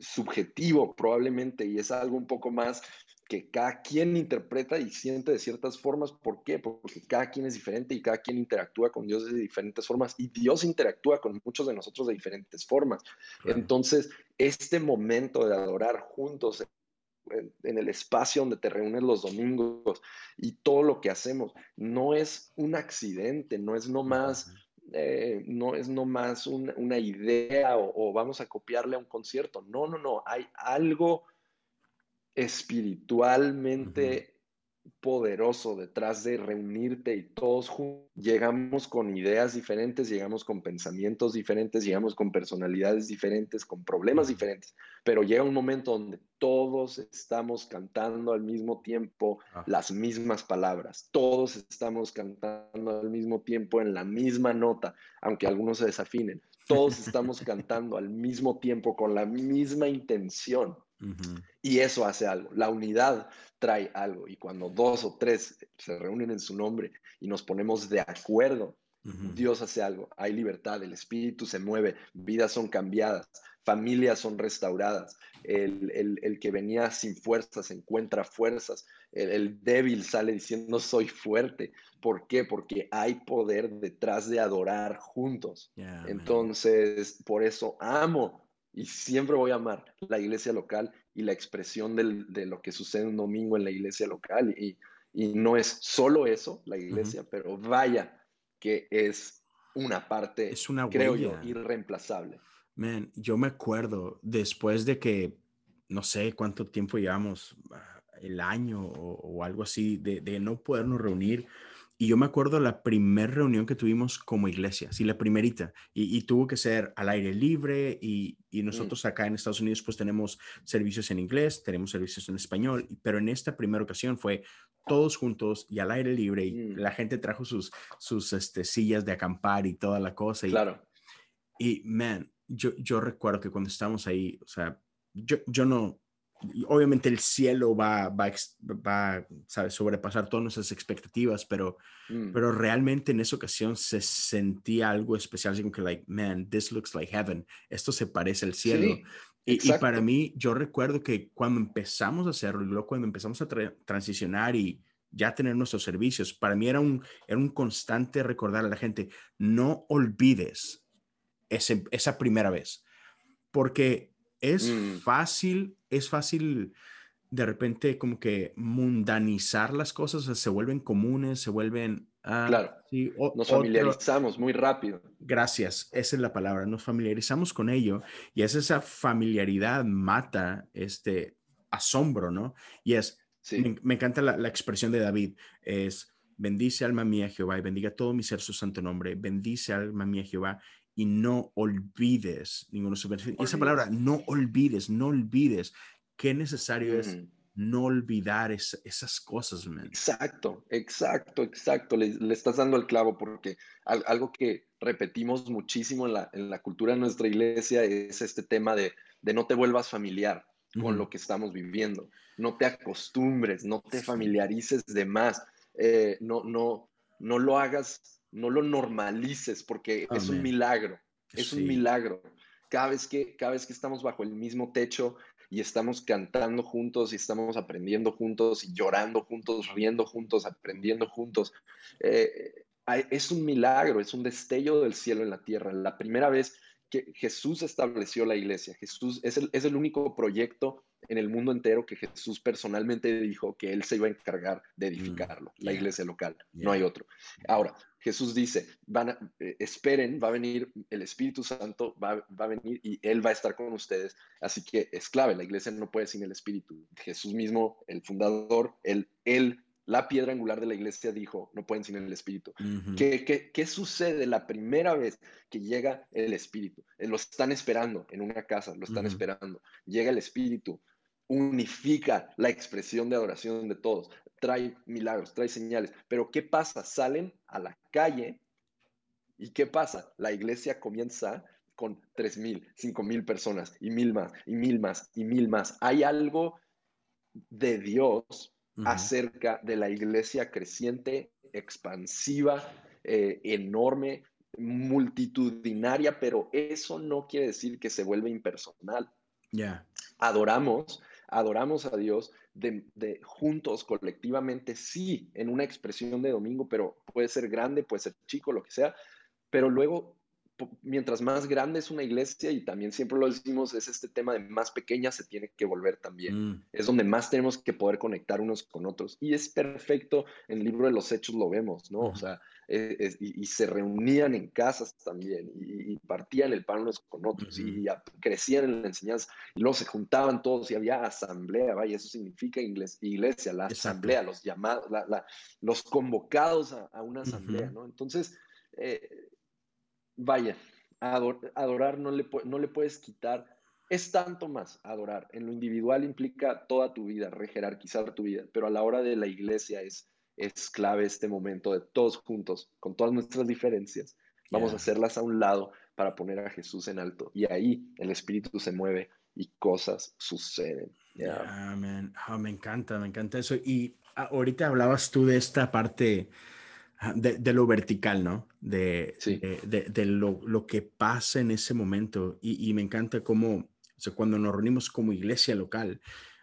subjetivo probablemente y es algo un poco más que cada quien interpreta y siente de ciertas formas. ¿Por qué? Porque cada quien es diferente y cada quien interactúa con Dios de diferentes formas y Dios interactúa con muchos de nosotros de diferentes formas. Entonces, este momento de adorar juntos en, el espacio donde te reúnes los domingos y todo lo que hacemos no es un accidente, no es nomás... Eh, no es nomás una idea o, o vamos a copiarle a un concierto. No, no, no. Hay algo espiritualmente poderoso detrás de reunirte y todos juntos llegamos con ideas diferentes, llegamos con pensamientos diferentes, llegamos con personalidades diferentes, con problemas diferentes, pero llega un momento donde todos estamos cantando al mismo tiempo ah. las mismas palabras, todos estamos cantando al mismo tiempo en la misma nota, aunque algunos se desafinen, todos estamos cantando al mismo tiempo con la misma intención. Y eso hace algo. La unidad trae algo. Y cuando dos o tres se reúnen en su nombre y nos ponemos de acuerdo, Dios hace algo. Hay libertad, el espíritu se mueve, vidas son cambiadas, familias son restauradas. El, que venía sin fuerzas encuentra fuerzas. El, débil sale diciendo soy fuerte. ¿Por qué? Porque hay poder detrás de adorar juntos. Entonces, por eso amo y siempre voy a amar la iglesia local y la expresión de lo que sucede un domingo en la iglesia local. Y, no es solo eso, la iglesia, pero vaya que es una parte, es una creo yo, irreemplazable. Man, yo me acuerdo después de que, no sé cuánto tiempo llevamos, ah, el año o, algo así, de, de, no podernos reunir. Y yo me acuerdo la primera reunión que tuvimos como iglesia, sí, la primerita, y, tuvo que ser al aire libre y, y, mm. nosotros acá en Estados Unidos pues tenemos servicios en inglés, tenemos servicios en español, pero en esta primera ocasión fue todos juntos y al aire libre y mm. la gente trajo sus, sus este, sillas de acampar y toda la cosa. Y, claro. Y, man, yo, yo recuerdo que cuando estábamos ahí, o sea, yo, yo no, obviamente el cielo va, va, va a sobrepasar todas nuestras expectativas, pero, mm. pero realmente en esa ocasión se sentía algo especial, así como que, like, man, this looks like heaven, esto se parece al cielo. y, y, para mí, yo recuerdo que cuando empezamos a hacerlo, y luego cuando empezamos a transicionar y ya tener nuestros servicios, para mí era un, era un constante recordar a la gente, no olvides ese, esa primera vez, porque es mm. fácil, es fácil de repente como que mundanizar las cosas, se vuelven comunes, se vuelven... Ah, claro, nos familiarizamos muy rápido. Gracias, esa es la palabra, nos familiarizamos con ello y es esa familiaridad mata este asombro, ¿no? Y es, me, encanta la, la, expresión de David, es, bendice alma mía Jehová y bendiga todo mi ser su santo nombre, bendice alma mía Jehová y no olvides ninguno de Esa palabra, no olvides, no olvides. Qué necesario es no olvidar esas cosas, Exacto, exacto, exacto. Le, estás dando el clavo porque algo que repetimos muchísimo en la, en la, cultura de nuestra iglesia es este tema de, de no te vuelvas familiar con lo que estamos viviendo. No te acostumbres, no te familiarices de más. Eh, no, no, no lo hagas no lo normalices porque es un milagro, es un milagro. Cada vez, que, cada vez que estamos bajo el mismo techo y estamos cantando juntos y estamos aprendiendo juntos y llorando juntos, riendo juntos, aprendiendo juntos, eh, es un milagro, es un destello del cielo en la tierra. La primera vez que Jesús estableció la iglesia, Jesús es el, es el único proyecto en el mundo entero que Jesús personalmente dijo que él se iba a encargar de mm, edificarlo, la iglesia local, no hay otro. Ahora, Jesús dice, van eh, esperen, va a venir el Espíritu Santo, va, a venir y Él va a estar con ustedes. Así que es clave, la iglesia no puede sin el Espíritu. Jesús mismo, el fundador, él, él la piedra angular de la iglesia dijo, no pueden sin el Espíritu. ¿Qué, qué, sucede la primera vez que llega el Espíritu? Eh, lo están esperando en una casa, lo están esperando. Llega el Espíritu, unifica la expresión de adoración de todos, trae milagros, trae señales. Pero ¿qué pasa? Salen a la calle y ¿qué pasa? La iglesia comienza con 3.000, 5.000 personas y mil más, y mil más, y mil más. Hay algo de Dios acerca de la iglesia creciente, expansiva, eh, enorme, multitudinaria, pero eso no quiere decir que se vuelva impersonal. Ya. Adoramos adoramos a Dios de, juntos, colectivamente, sí, en una expresión de domingo, pero puede ser grande, puede ser chico, lo que sea, pero luego mientras más grande es una iglesia, y también siempre lo decimos, es este tema de más pequeña se tiene que volver también. Mm. Es donde más tenemos que poder conectar unos con otros. Y es perfecto, en el libro de los hechos lo vemos, ¿no? O sea, e, y, se reunían en casas también, y, partían el pan unos con otros, y crecían en la enseñanza, y luego se juntaban todos, y había asamblea, vaya, eso significa iglesia, la asamblea, los llamados, los convocados a, una asamblea, ¿no? Entonces, eh, vaya, adorar no le, no le puedes quitar. Es tanto más adorar. En lo individual implica toda tu vida, rejerarquizar tu vida, pero a la hora de la iglesia es, es clave este momento de todos juntos, con todas nuestras diferencias. Vamos a hacerlas a un lado para poner a Jesús en alto. Y ahí el Espíritu se mueve y cosas suceden. Ah, me encanta, me encanta eso. Y ahorita hablabas tú de esta parte de, lo vertical, ¿no? De, de, lo, que pasa en ese momento. Y, me encanta cómo, o sea, cuando nos reunimos como iglesia local,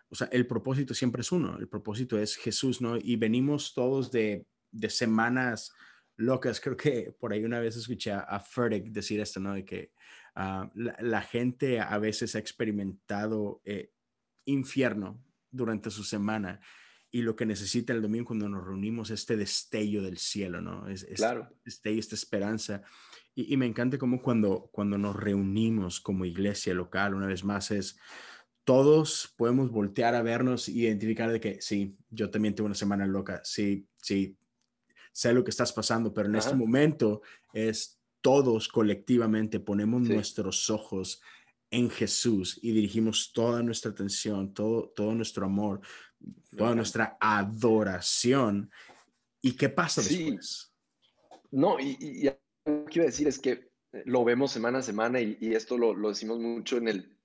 o sea, el propósito siempre es uno, el propósito es Jesús, ¿no? Y venimos todos de, semanas locas. Creo que por ahí una vez escuché a, a decir esto, ¿no? De que ah, la, gente a veces ha experimentado eh, infierno durante su semana y lo que necesita el domingo cuando nos reunimos, este destello del cielo, ¿no? Es, claro. Este destello, esta esperanza. Y, me encanta como cuando, cuando nos reunimos como iglesia local, una vez más, es todos podemos voltear a vernos y identificar de que sí, yo también tuve una semana loca, sí, sí, sé lo que estás pasando, pero en este momento es todos colectivamente ponemos nuestros ojos en Jesús y dirigimos toda nuestra atención, todo, todo nuestro amor, toda nuestra adoración. ¿Y qué pasa después? No, y, y, lo que a decir es que lo vemos semana a semana y, esto lo, lo, decimos mucho en el,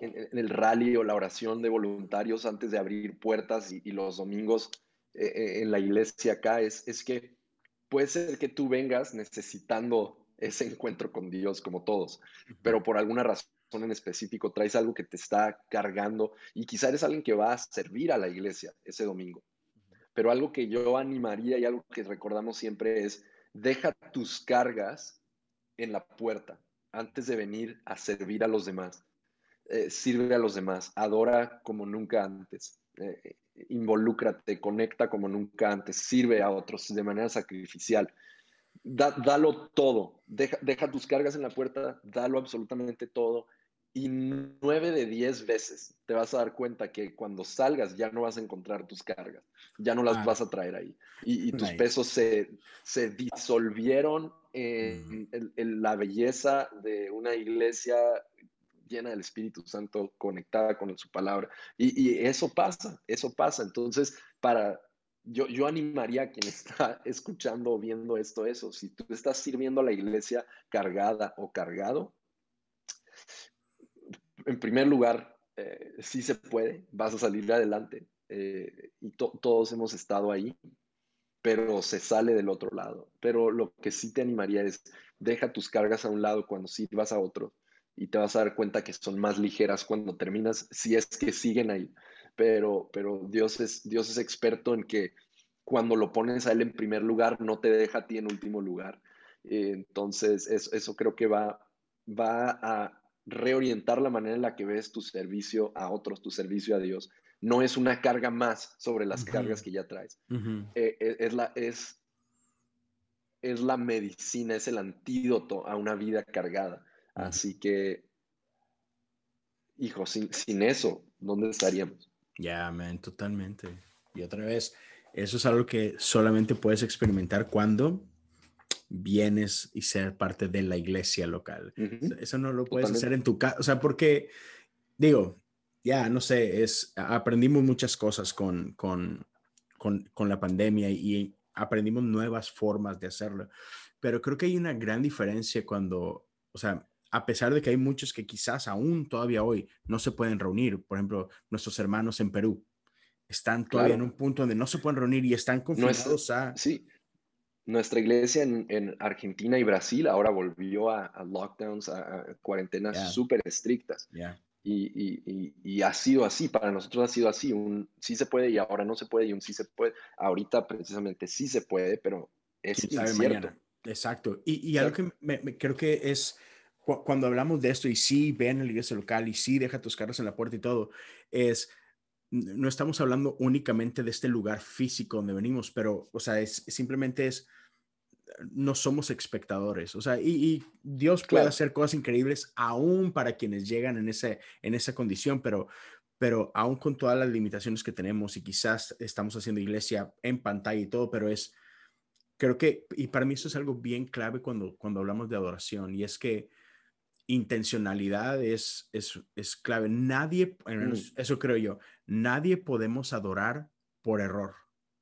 en, el rally o la oración de voluntarios antes de abrir puertas y, los domingos eh, eh, en la iglesia acá, es, es que puede ser que tú vengas necesitando ese encuentro con Dios como todos, pero por alguna razón en específico traes algo que te está cargando y quizá eres alguien que va a servir a la iglesia ese domingo. Pero algo que yo animaría y algo que recordamos siempre es, deja tus cargas en la puerta antes de venir a servir a los demás. Eh, sirve a los demás, adora como nunca antes, eh, involúcrate, conecta como nunca antes, sirve a otros de manera sacrificial. dalo todo, deja, deja tus cargas en la puerta, dalo absolutamente todo y nueve de diez veces te vas a dar cuenta que cuando salgas ya no vas a encontrar tus cargas, ya no las ah. vas a traer ahí. Y, tus pesos se, se disolvieron en, la belleza de una iglesia llena del Espíritu Santo, conectada con su palabra. Y, eso pasa, eso pasa. Entonces, para, yo, yo animaría a quien está escuchando o viendo esto, eso. Si tú estás sirviendo a la iglesia cargada o cargado, en primer lugar, eh, sí se puede, vas a salir adelante. Eh, y todos hemos estado ahí, pero se sale del otro lado. Pero lo que sí te animaría es, deja tus cargas a un lado cuando sirvas a otro y te vas a dar cuenta que son más ligeras cuando terminas, si es que siguen ahí. Pero, pero Dios, es, Dios es experto en que cuando lo pones a Él en primer lugar, no te deja a ti en último lugar. Eh, entonces, eso creo que va, va a reorientar la manera en la que ves tu servicio a otros, tu servicio a Dios. No es una carga más sobre las cargas que ya traes. Eh, eh, es, la, es, es la medicina, es el antídoto a una vida cargada. Así que, hijo, sin, sin eso, ¿dónde estaríamos? Ya, man, totalmente. Y otra vez, eso es algo que solamente puedes experimentar cuando vienes y ser parte de la iglesia local. Eso no lo puedes hacer en tu casa, o sea, porque, digo, ya, no sé, es, aprendimos muchas cosas con, con, con, con la pandemia y aprendimos nuevas formas de hacerlo, pero creo que hay una gran diferencia cuando, o sea, a pesar de que hay muchos que quizás aún todavía hoy no se pueden reunir, por ejemplo, nuestros hermanos en Perú, están todavía en un punto donde no se pueden reunir y están confinados a... Sí, nuestra iglesia en, Argentina y Brasil ahora volvió a, lockdowns, a, cuarentenas súper estrictas. Y, ha sido así, para nosotros ha sido así, un sí se puede y ahora no se puede y un sí se puede. Ahorita precisamente sí se puede, pero es incierto. Exacto. Y, algo que me, creo que es cuando hablamos de esto y sí ven la iglesia local y sí deja tus carros en la puerta y todo, es no estamos hablando únicamente de este lugar físico donde venimos, pero, o sea, es simplemente es, no somos espectadores, o sea, y, Dios puede hacer cosas increíbles aún para quienes llegan en, ese, en esa condición, pero, pero aún con todas las limitaciones que tenemos y quizás estamos haciendo iglesia en pantalla y todo, pero es, creo que, y para mí eso es algo bien clave cuando, cuando hablamos de adoración, y es que intencionalidad es, es, clave. Nadie, mm. eso creo yo, nadie podemos adorar por error.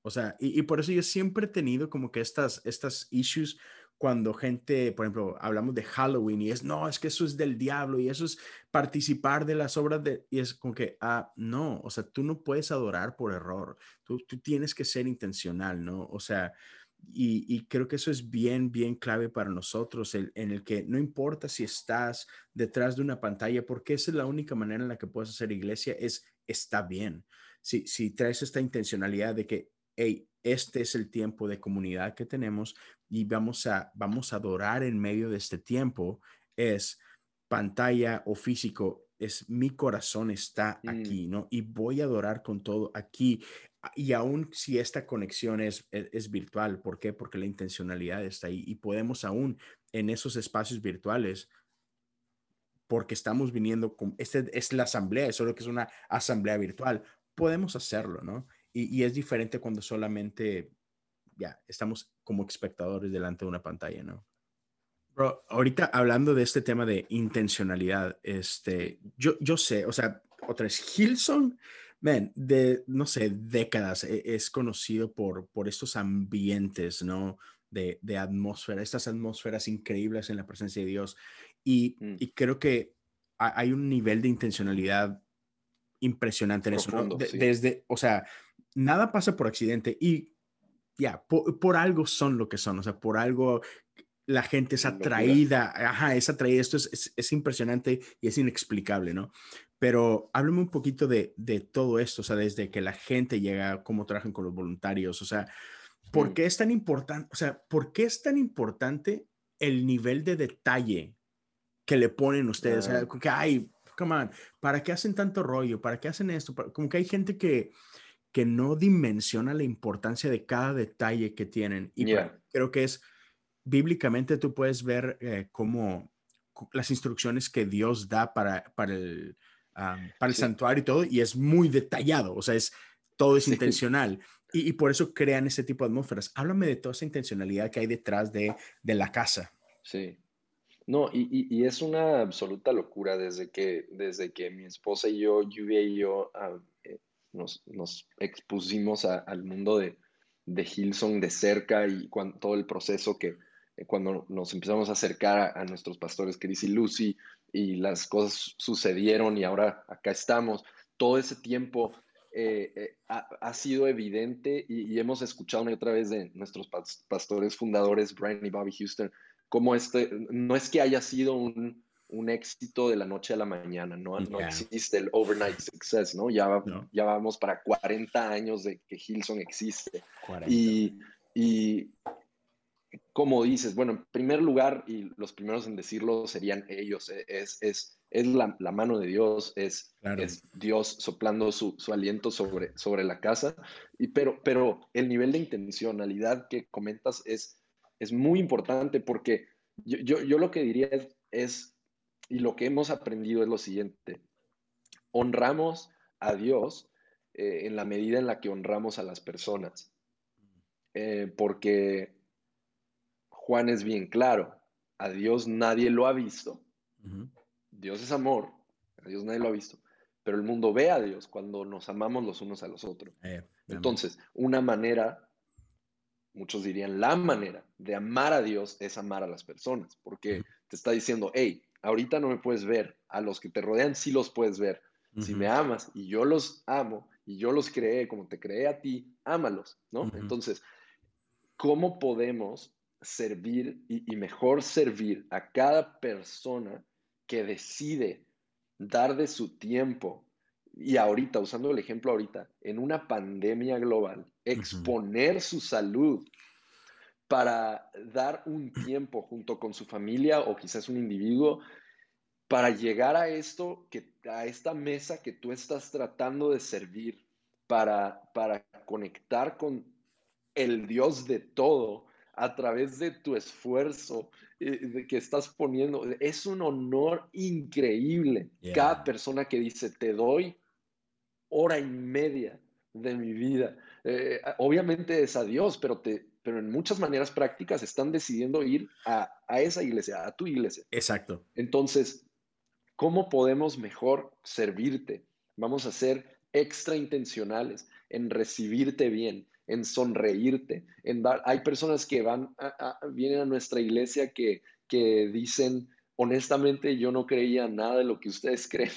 O sea, y, por eso yo siempre he tenido como que estas, estas issues cuando gente, por ejemplo, hablamos de Halloween y es, no, es que eso es del diablo y eso es participar de las obras de, y es como que, ah, no, o sea, tú no puedes adorar por error, tú, tú tienes que ser intencional, ¿no? O sea, y, creo que eso es bien, bien clave para nosotros, en el que no importa si estás detrás de una pantalla, porque esa es la única manera en la que puedes hacer iglesia, es está bien. Si, si traes esta intencionalidad de que, hey, este es el tiempo de comunidad que tenemos y vamos a, vamos a adorar en medio de este tiempo, es pantalla o físico, es mi corazón está mm. aquí, ¿no? Y voy a adorar con todo aquí y aún si esta conexión es, e, es, virtual, ¿por qué? Porque la intencionalidad está ahí y podemos aún en esos espacios virtuales porque estamos viniendo con, este es la asamblea, solo que es una asamblea virtual, podemos hacerlo, ¿no? Y, y es diferente cuando solamente, ya, estamos como espectadores delante de una pantalla, ¿no? Bro, ahorita hablando de este tema de intencionalidad, este, yo, yo sé, o sea, otra vez, Hilson, man, de, no sé, décadas e, es conocido por, por estos ambientes, ¿no? De, de, atmósfera, estas atmósferas increíbles en la presencia de Dios. Y, mm. y creo que hay un nivel de intencionalidad impresionante en eso. Desde, o sea, nada pasa por accidente y ya, por, algo son lo que son, o sea, por algo la gente es atraída, ajá, es atraída, esto es, es, impresionante y es inexplicable, ¿no? Pero háblame un poquito de, de, todo esto, o sea, desde que la gente llega, cómo trabajan con los voluntarios, o sea, ¿por mm. qué es tan importante, o sea, por qué es tan importante el nivel de detalle que le ponen ustedes. que, ay, come on, ¿para qué hacen tanto rollo? ¿Para qué hacen esto? Como que hay gente que, que no dimensiona la importancia de cada detalle que tienen. Y creo que es, bíblicamente tú puedes ver eh, cómo las instrucciones que Dios da para, para el, para el santuario y todo, y es muy detallado, o sea, es, todo es intencional. Y, y, por eso crean ese tipo de atmósferas. Háblame de toda esa intencionalidad que hay detrás de, de la casa. Sí, no, y, es una absoluta locura desde que, desde que mi esposa y yo, Lluvia y yo, ah, eh, nos, expusimos al mundo de, de Hillsong de cerca y todo el proceso que cuando nos empezamos a acercar a, nuestros pastores Chris y Lucy y las cosas sucedieron y ahora acá estamos, todo ese tiempo eh, ha, sido evidente y, y, hemos escuchado una y otra vez de nuestros pastores fundadores, Brian y Bobby Houston, como este, no es que haya sido un, un éxito de la noche a la mañana, no, no existe el overnight success, ¿no? Ya, ya vamos para 40 años de que Hilson existe. Y, y como dices, bueno, en primer lugar, y los primeros en decirlo serían ellos, e, es, es, es la, la, mano de Dios, es, es Dios soplando su, su, aliento sobre, sobre la casa, y, pero, pero el nivel de intencionalidad que comentas es es muy importante porque yo, yo, lo que diría es, y lo que hemos aprendido es lo siguiente, honramos a Dios eh, en la medida en la que honramos a las personas, eh, porque Juan es bien claro, a Dios nadie lo ha visto, Dios es amor, a Dios nadie lo ha visto, pero el mundo ve a Dios cuando nos amamos los unos a los otros. Eh, Entonces, una manera muchos dirían la manera de amar a Dios es amar a las personas, porque te está diciendo, hey, ahorita no me puedes ver, a los que te rodean sí los puedes ver. Si me amas y yo los amo y yo los creé como te creé a ti, ámalos, ¿no? Entonces, ¿cómo podemos servir y, y mejor servir a cada persona que decide dar de su tiempo. Y ahorita, usando el ejemplo ahorita, en una pandemia global, exponer su salud para dar un tiempo junto con su familia o quizás un individuo para llegar a esto, que, a esta mesa que tú estás tratando de servir, para, para conectar con el Dios de todo a través de tu esfuerzo eh, que estás poniendo. Es un honor increíble. Cada persona que dice, te doy hora y media de mi vida. Eh, obviamente es a Dios, pero, te, pero en muchas maneras prácticas están decidiendo ir a, esa iglesia, a tu iglesia. Exacto. Entonces, ¿cómo podemos mejor servirte? Vamos a ser extra intencionales en recibirte bien, en sonreírte, en dar. Hay personas que van, vienen a nuestra iglesia que, que dicen, honestamente yo no creía nada de lo que ustedes creen.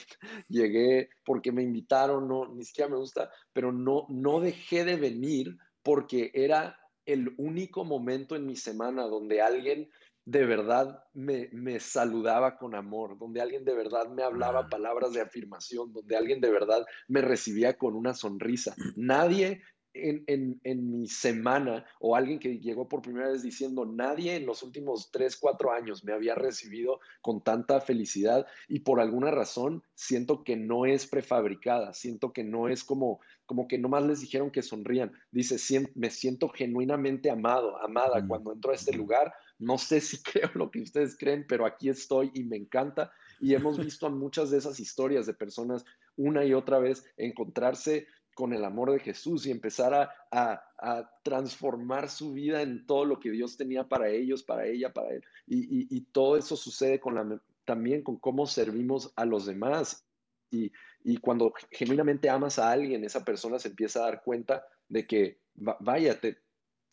Llegué porque me invitaron, no, ni siquiera me gusta, pero no, no dejé de venir porque era el único momento en mi semana donde alguien de verdad me, me saludaba con amor, donde alguien de verdad me hablaba palabras de afirmación, donde alguien de verdad me recibía con una sonrisa. Nadie en, en, mi semana o alguien que llegó por primera vez diciendo, nadie en los últimos tres, cuatro años me había recibido con tanta felicidad y por alguna razón siento que no es prefabricada, siento que no es como, como que nomás les dijeron que sonrían. Dice, me siento genuinamente amado, amada cuando entro a este lugar no sé si creo lo que ustedes creen, pero aquí estoy y me encanta. Y hemos visto a muchas de esas historias de personas una y otra vez encontrarse con el amor de Jesús y empezar a, transformar su vida en todo lo que Dios tenía para ellos, para ella, para él. Y, todo eso sucede con la, también con cómo servimos a los demás. Y, cuando genuinamente amas a alguien, esa persona se empieza a dar cuenta de que, vaya, te,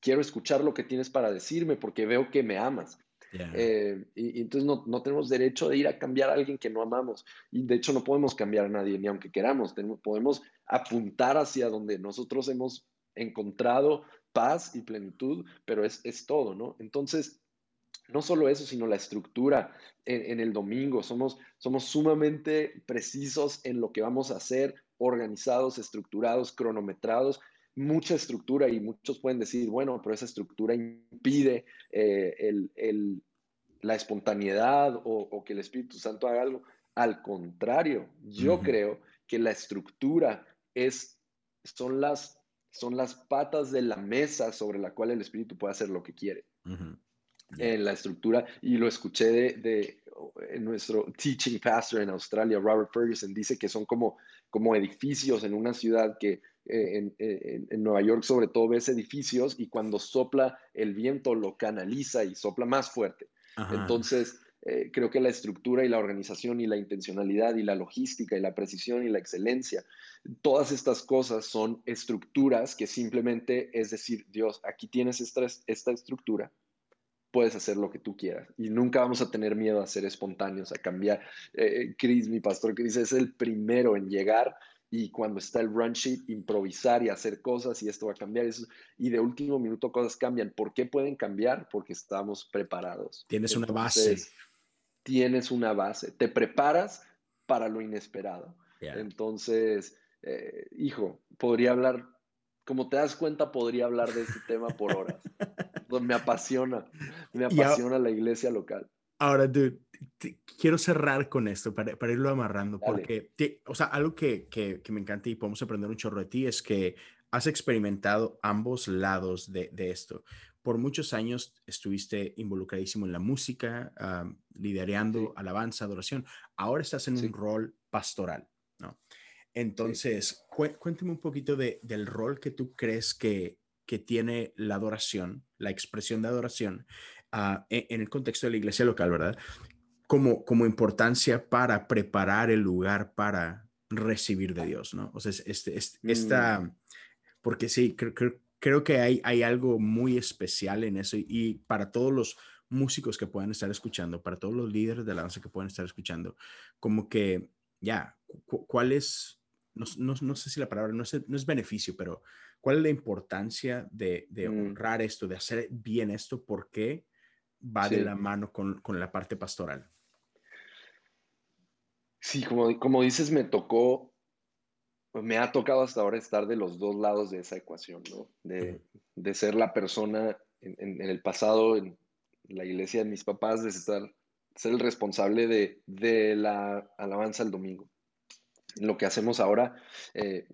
quiero escuchar lo que tienes para decirme porque veo que me amas. Eh, y, entonces no, no, tenemos derecho de ir a cambiar a alguien que no amamos. Y de hecho no podemos cambiar a nadie, ni aunque queramos. Tenemos, podemos apuntar hacia donde nosotros hemos encontrado paz y plenitud, pero es, es todo, ¿no? Entonces, no solo eso, sino la estructura en, en, el domingo. Somos, somos sumamente precisos en lo que vamos a hacer, organizados, estructurados, cronometrados, mucha estructura y muchos pueden decir, bueno, pero esa estructura impide eh, la espontaneidad o, que el Espíritu Santo haga algo. Al contrario, yo creo que la estructura es, son, las, son las patas de la mesa sobre la cual el Espíritu puede hacer lo que quiere. En la estructura, y lo escuché de, de nuestro teaching pastor en Australia, Robert Ferguson, dice que son como, como edificios en una ciudad que eh, en, Nueva York sobre todo ves edificios y cuando sopla el viento lo canaliza y sopla más fuerte. Entonces, eh, creo que la estructura y la organización y la intencionalidad y la logística y la precisión y la excelencia, todas estas cosas son estructuras que simplemente es decir, Dios, aquí tienes esta, esta estructura, puedes hacer lo que tú quieras y nunca vamos a tener miedo a ser espontáneos, a cambiar. Eh, Chris, mi pastor Chris, es el primero en llegar y cuando está el run sheet, improvisar y hacer cosas y esto va a cambiar. Eso, y de último minuto cosas cambian. ¿Por qué pueden cambiar? Porque estamos preparados. Tienes una base. Tienes una base. Te preparas para lo inesperado. Entonces, eh, hijo, podría hablar, como te das cuenta, podría hablar de este tema por horas. me apasiona, me apasiona la iglesia local. Ahora, dude, quiero cerrar con esto para, para irlo amarrando, porque, o sea, algo que, que, me encanta y podemos aprender un chorro de ti es que has experimentado ambos lados de, de esto. Por muchos años estuviste involucradísimo en la música, liderando alabanza, adoración. Ahora estás en un rol pastoral, ¿no? Entonces, cuéntame un poquito de, del rol que tú crees que, que tiene la adoración, la expresión de adoración Ah, e, en el contexto de la iglesia local, ¿verdad? Como, como importancia para preparar el lugar para recibir de Dios, ¿no? O sea, este, este esta, mm. porque sí, creo, que hay, hay algo muy especial en eso y, para todos los músicos que puedan estar escuchando, para todos los líderes de la danza que puedan estar escuchando, como que, ya, ¿cuál es, no, no, sé si la palabra, no es, no es beneficio, pero ¿cuál es la importancia de, de mm. honrar esto, de hacer bien esto? ¿Por qué? Va de la mano con, con, la parte pastoral. Sí, como, como dices, me tocó, me ha tocado hasta ahora estar de los dos lados de esa ecuación, ¿no? De, de ser la persona en, en, el pasado, en la iglesia de mis papás, de estar, ser el responsable de, de la alabanza el domingo. Lo que hacemos ahora, eh,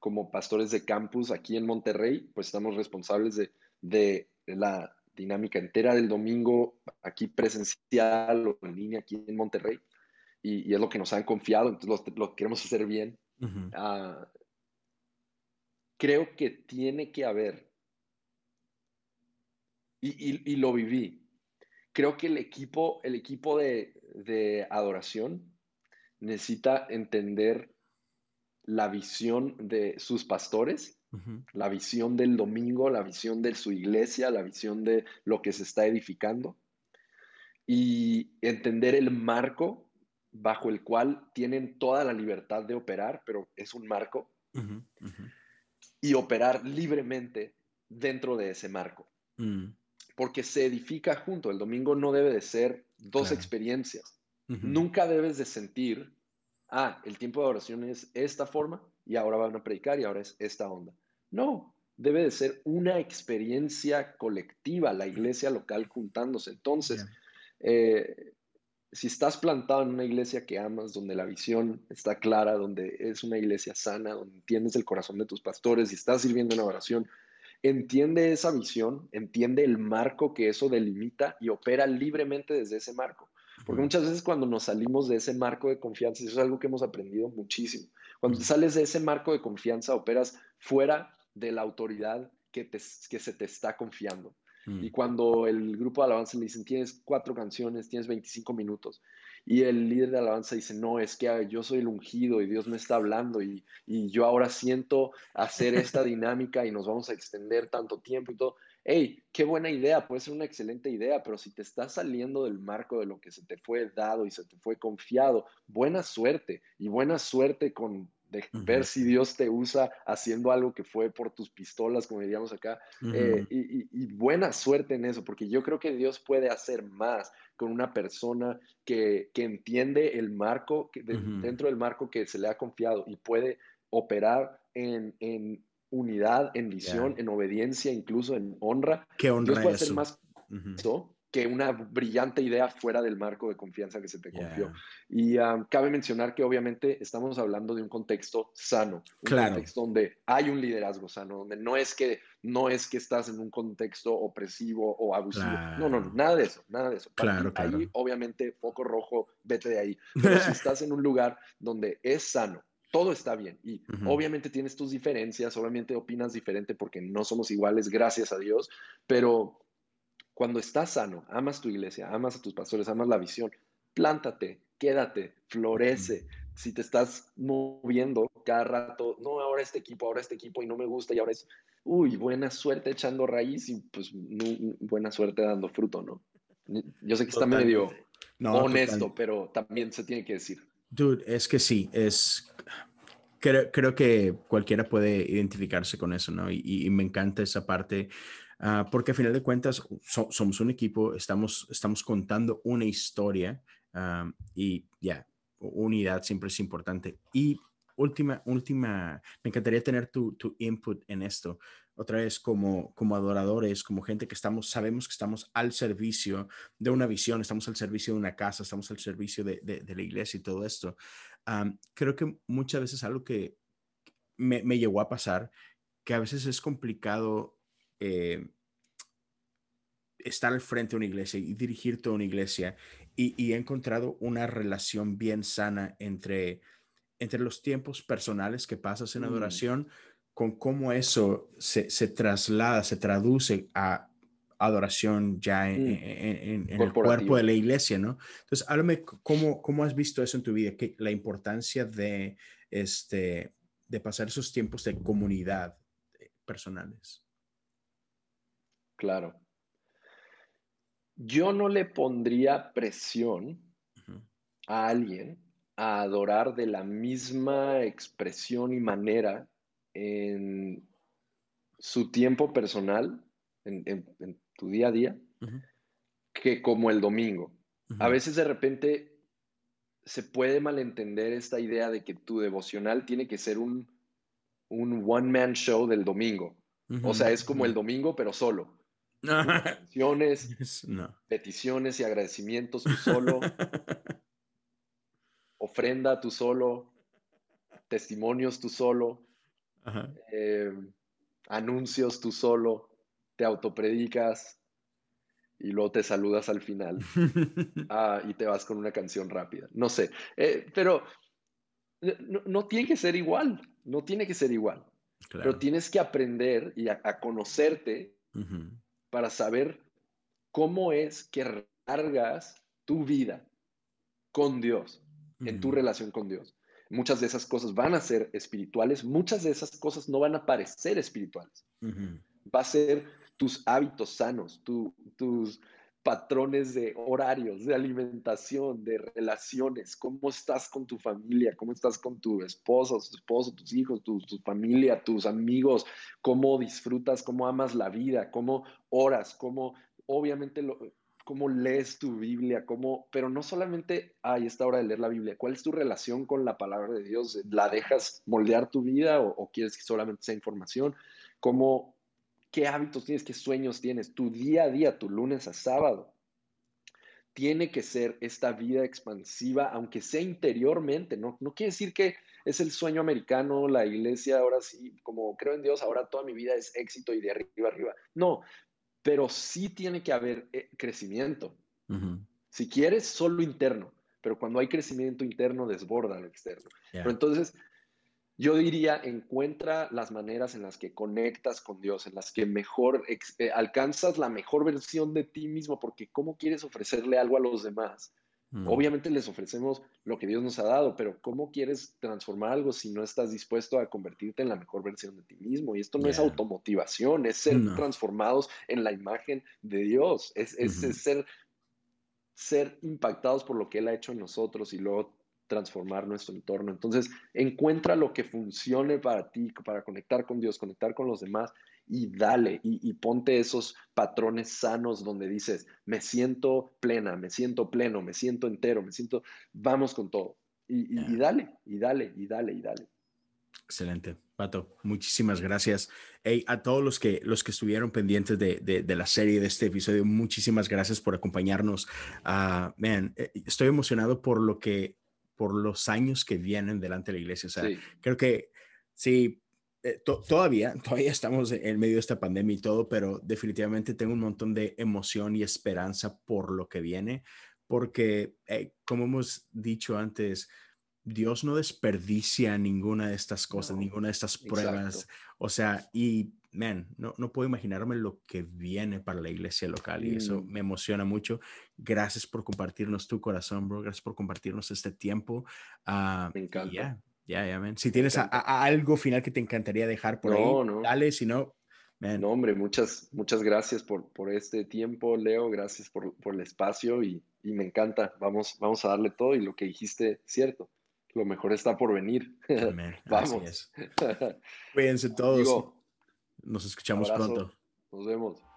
como pastores de campus aquí en Monterrey, pues estamos responsables de, de la dinámica entera del domingo aquí presencial o en línea aquí en Monterrey. Y, es lo que nos han confiado, entonces lo, queremos hacer bien. Ah, creo que tiene que haber, y, lo viví, creo que el equipo, el equipo de, de adoración necesita entender la visión de sus pastores la visión del domingo, la visión de su iglesia, la visión de lo que se está edificando y entender el marco bajo el cual tienen toda la libertad de operar, pero es un marco, y operar libremente dentro de ese marco. Mm. Porque se edifica junto. El domingo no debe de ser dos experiencias. Nunca debes de sentir, ah, el tiempo de oración es esta forma y ahora van a predicar y ahora es esta onda. No, debe de ser una experiencia colectiva, la iglesia local juntándose. Entonces, eh, si estás plantado en una iglesia que amas, donde la visión está clara, donde es una iglesia sana, donde entiendes el corazón de tus pastores y estás sirviendo en oración, entiende esa visión, entiende el marco que eso delimita y opera libremente desde ese marco. Porque muchas veces cuando nos salimos de ese marco de confianza, eso es algo que hemos aprendido muchísimo, cuando te sales de ese marco de confianza, operas fuera de la autoridad que, te, que se te está confiando. Y mm. cuando el grupo de alabanza le dicen, tienes cuatro canciones, tienes 25 minutos, y el líder de alabanza dice, no, es que yo soy el ungido y Dios me está hablando y, y yo ahora siento hacer esta dinámica y nos vamos a extender tanto tiempo y todo. Hey, qué buena idea, puede ser una excelente idea, pero si te estás saliendo del marco de lo que se te fue dado y se te fue confiado, buena suerte y buena suerte con de ver si Dios te usa haciendo algo que fue por tus pistolas, como diríamos acá, eh, y, buena suerte en eso, porque yo creo que Dios puede hacer más con una persona que, entiende el marco, que dentro del marco que se le ha confiado y puede operar en, unidad, en visión, en obediencia, incluso en honra. ¿Qué honra Dios puede hacer más que una brillante idea fuera del marco de confianza que se te confió. Y um, cabe mencionar que obviamente estamos hablando de un contexto sano, un contexto donde hay un liderazgo sano, donde no es que no es que estás en un contexto opresivo o abusivo. No, no, nada de eso, nada de eso. claro, Ahí, obviamente, foco rojo, vete de ahí. Pero si estás en un lugar donde es sano, todo está bien. Y obviamente tienes tus diferencias, obviamente opinas diferente porque no somos iguales, gracias a Dios, pero cuando estás sano, amas tu iglesia, amas a tus pastores, amas la visión, plántate, quédate, florece. Si te estás moviendo cada rato, no, ahora este equipo, ahora este equipo y no me gusta y ahora es, uy, buena suerte echando raíz y pues buena suerte dando fruto, ¿no? Yo sé que está medio honesto, pero también se tiene que decir. Dude, es que sí, es... Creo, creo que cualquiera puede identificarse con eso, ¿no? y me encanta esa parte Ah, porque a final de cuentas somos un equipo, estamos, estamos contando una historia ah, y ya, unidad siempre es importante. Y última, última, me encantaría tener tu, tu, input en esto. Otra vez, como, como adoradores, como gente que estamos, sabemos que estamos al servicio de una visión, estamos al servicio de una casa, estamos al servicio de, de, la iglesia y todo esto. Ah, creo que muchas veces algo que me, me llegó a pasar, que a veces es complicado eh, estar al frente de una iglesia y dirigir toda una iglesia y, he encontrado una relación bien sana entre, entre los tiempos personales que pasas en mm. adoración con cómo eso se, traslada, se traduce a adoración ya en, mm. el cuerpo de la iglesia, ¿no? Entonces, háblame cómo, cómo has visto eso en tu vida, que la importancia de, este, de pasar esos tiempos de comunidad eh, personales. Claro. Yo no le pondría presión a alguien a adorar de la misma expresión y manera en su tiempo personal, en, tu día a día, que como el domingo. A veces de repente se puede malentender esta idea de que tu devocional tiene que ser un, un one-man show del domingo. O sea, es como el domingo, pero solo. Peticiones, peticiones y agradecimientos tú solo. ofrenda tú solo. Testimonios tú solo. Eh, anuncios tú solo. Te autopredicas. Y luego te saludas al final. Ah, y te vas con una canción rápida. No sé. Eh, pero no, tiene que ser igual. No tiene que ser igual. Pero tienes que aprender y a, conocerte para saber cómo es que cargas tu vida con Dios, en tu relación con Dios. Muchas de esas cosas van a ser espirituales, muchas de esas cosas no van a parecer espirituales. Va a ser tus hábitos sanos, tus patrones de horarios, de alimentación, de relaciones, cómo estás con tu familia, cómo estás con tu esposo, tu esposo, tus hijos, tu, familia, tus amigos, cómo disfrutas, cómo amas la vida, cómo oras, cómo obviamente cómo lees tu Biblia, cómo, pero no solamente hay esta hora de leer la Biblia, ¿cuál es tu relación con la palabra de Dios? ¿La dejas moldear tu vida o, o quieres que solamente sea información? ¿Cómo qué hábitos tienes, qué sueños tienes, tu día a día, tu lunes a sábado. tiene que ser esta vida expansiva, aunque sea interiormente, ¿no? No quiere decir que es el sueño americano, la iglesia, ahora sí, como creo en Dios, ahora toda mi vida es éxito y de arriba arriba. No, pero sí tiene que haber eh, crecimiento. Si quieres, solo interno, pero cuando hay crecimiento interno, desborda lo externo. Pero entonces, yo diría, encuentra las maneras en las que conectas con Dios, en las que mejor eh, alcanzas la mejor versión de ti mismo, porque ¿cómo quieres ofrecerle algo a los demás? Mm. Obviamente les ofrecemos lo que Dios nos ha dado, pero ¿cómo quieres transformar algo si no estás dispuesto a convertirte en la mejor versión de ti mismo? Y esto no es automotivación, es ser transformados en la imagen de Dios, es, ser, ser impactados por lo que Él ha hecho en nosotros y luego transformar nuestro entorno. Entonces, encuentra lo que funcione para ti, para conectar con Dios, conectar con los demás y dale y, ponte esos patrones sanos donde dices, me siento plena, me siento pleno, me siento entero, me siento, vamos con todo. Y, dale, y dale, y dale, y dale. Excelente, Pato. Muchísimas gracias. Hey, a todos los que, los que estuvieron pendientes de, de, la serie, de este episodio, muchísimas gracias por acompañarnos. Uh, man, eh, estoy emocionado por lo que por los años que vienen delante de la iglesia. O sea, creo que sí, eh, todavía, todavía estamos en medio de esta pandemia y todo, pero definitivamente tengo un montón de emoción y esperanza por lo que viene, porque eh, como hemos dicho antes, Dios no desperdicia ninguna de estas cosas, ninguna de estas pruebas. O sea, y, man, no, no puedo imaginarme lo que viene para la iglesia local y eso mm. me emociona mucho. Gracias por compartirnos tu corazón, bro. Gracias por compartirnos este tiempo. Uh, me encanta. Ya, ya, ya, Si tienes algo final que te encantaría dejar por ahí, dale, si no, No, hombre, muchas, muchas gracias por, por este tiempo, Leo. Gracias por, por el espacio y, y, me encanta. Vamos, vamos a darle todo y lo que dijiste, cierto lo mejor está por venir. Vamos. Cuídense todos. Nos escuchamos pronto. Nos vemos.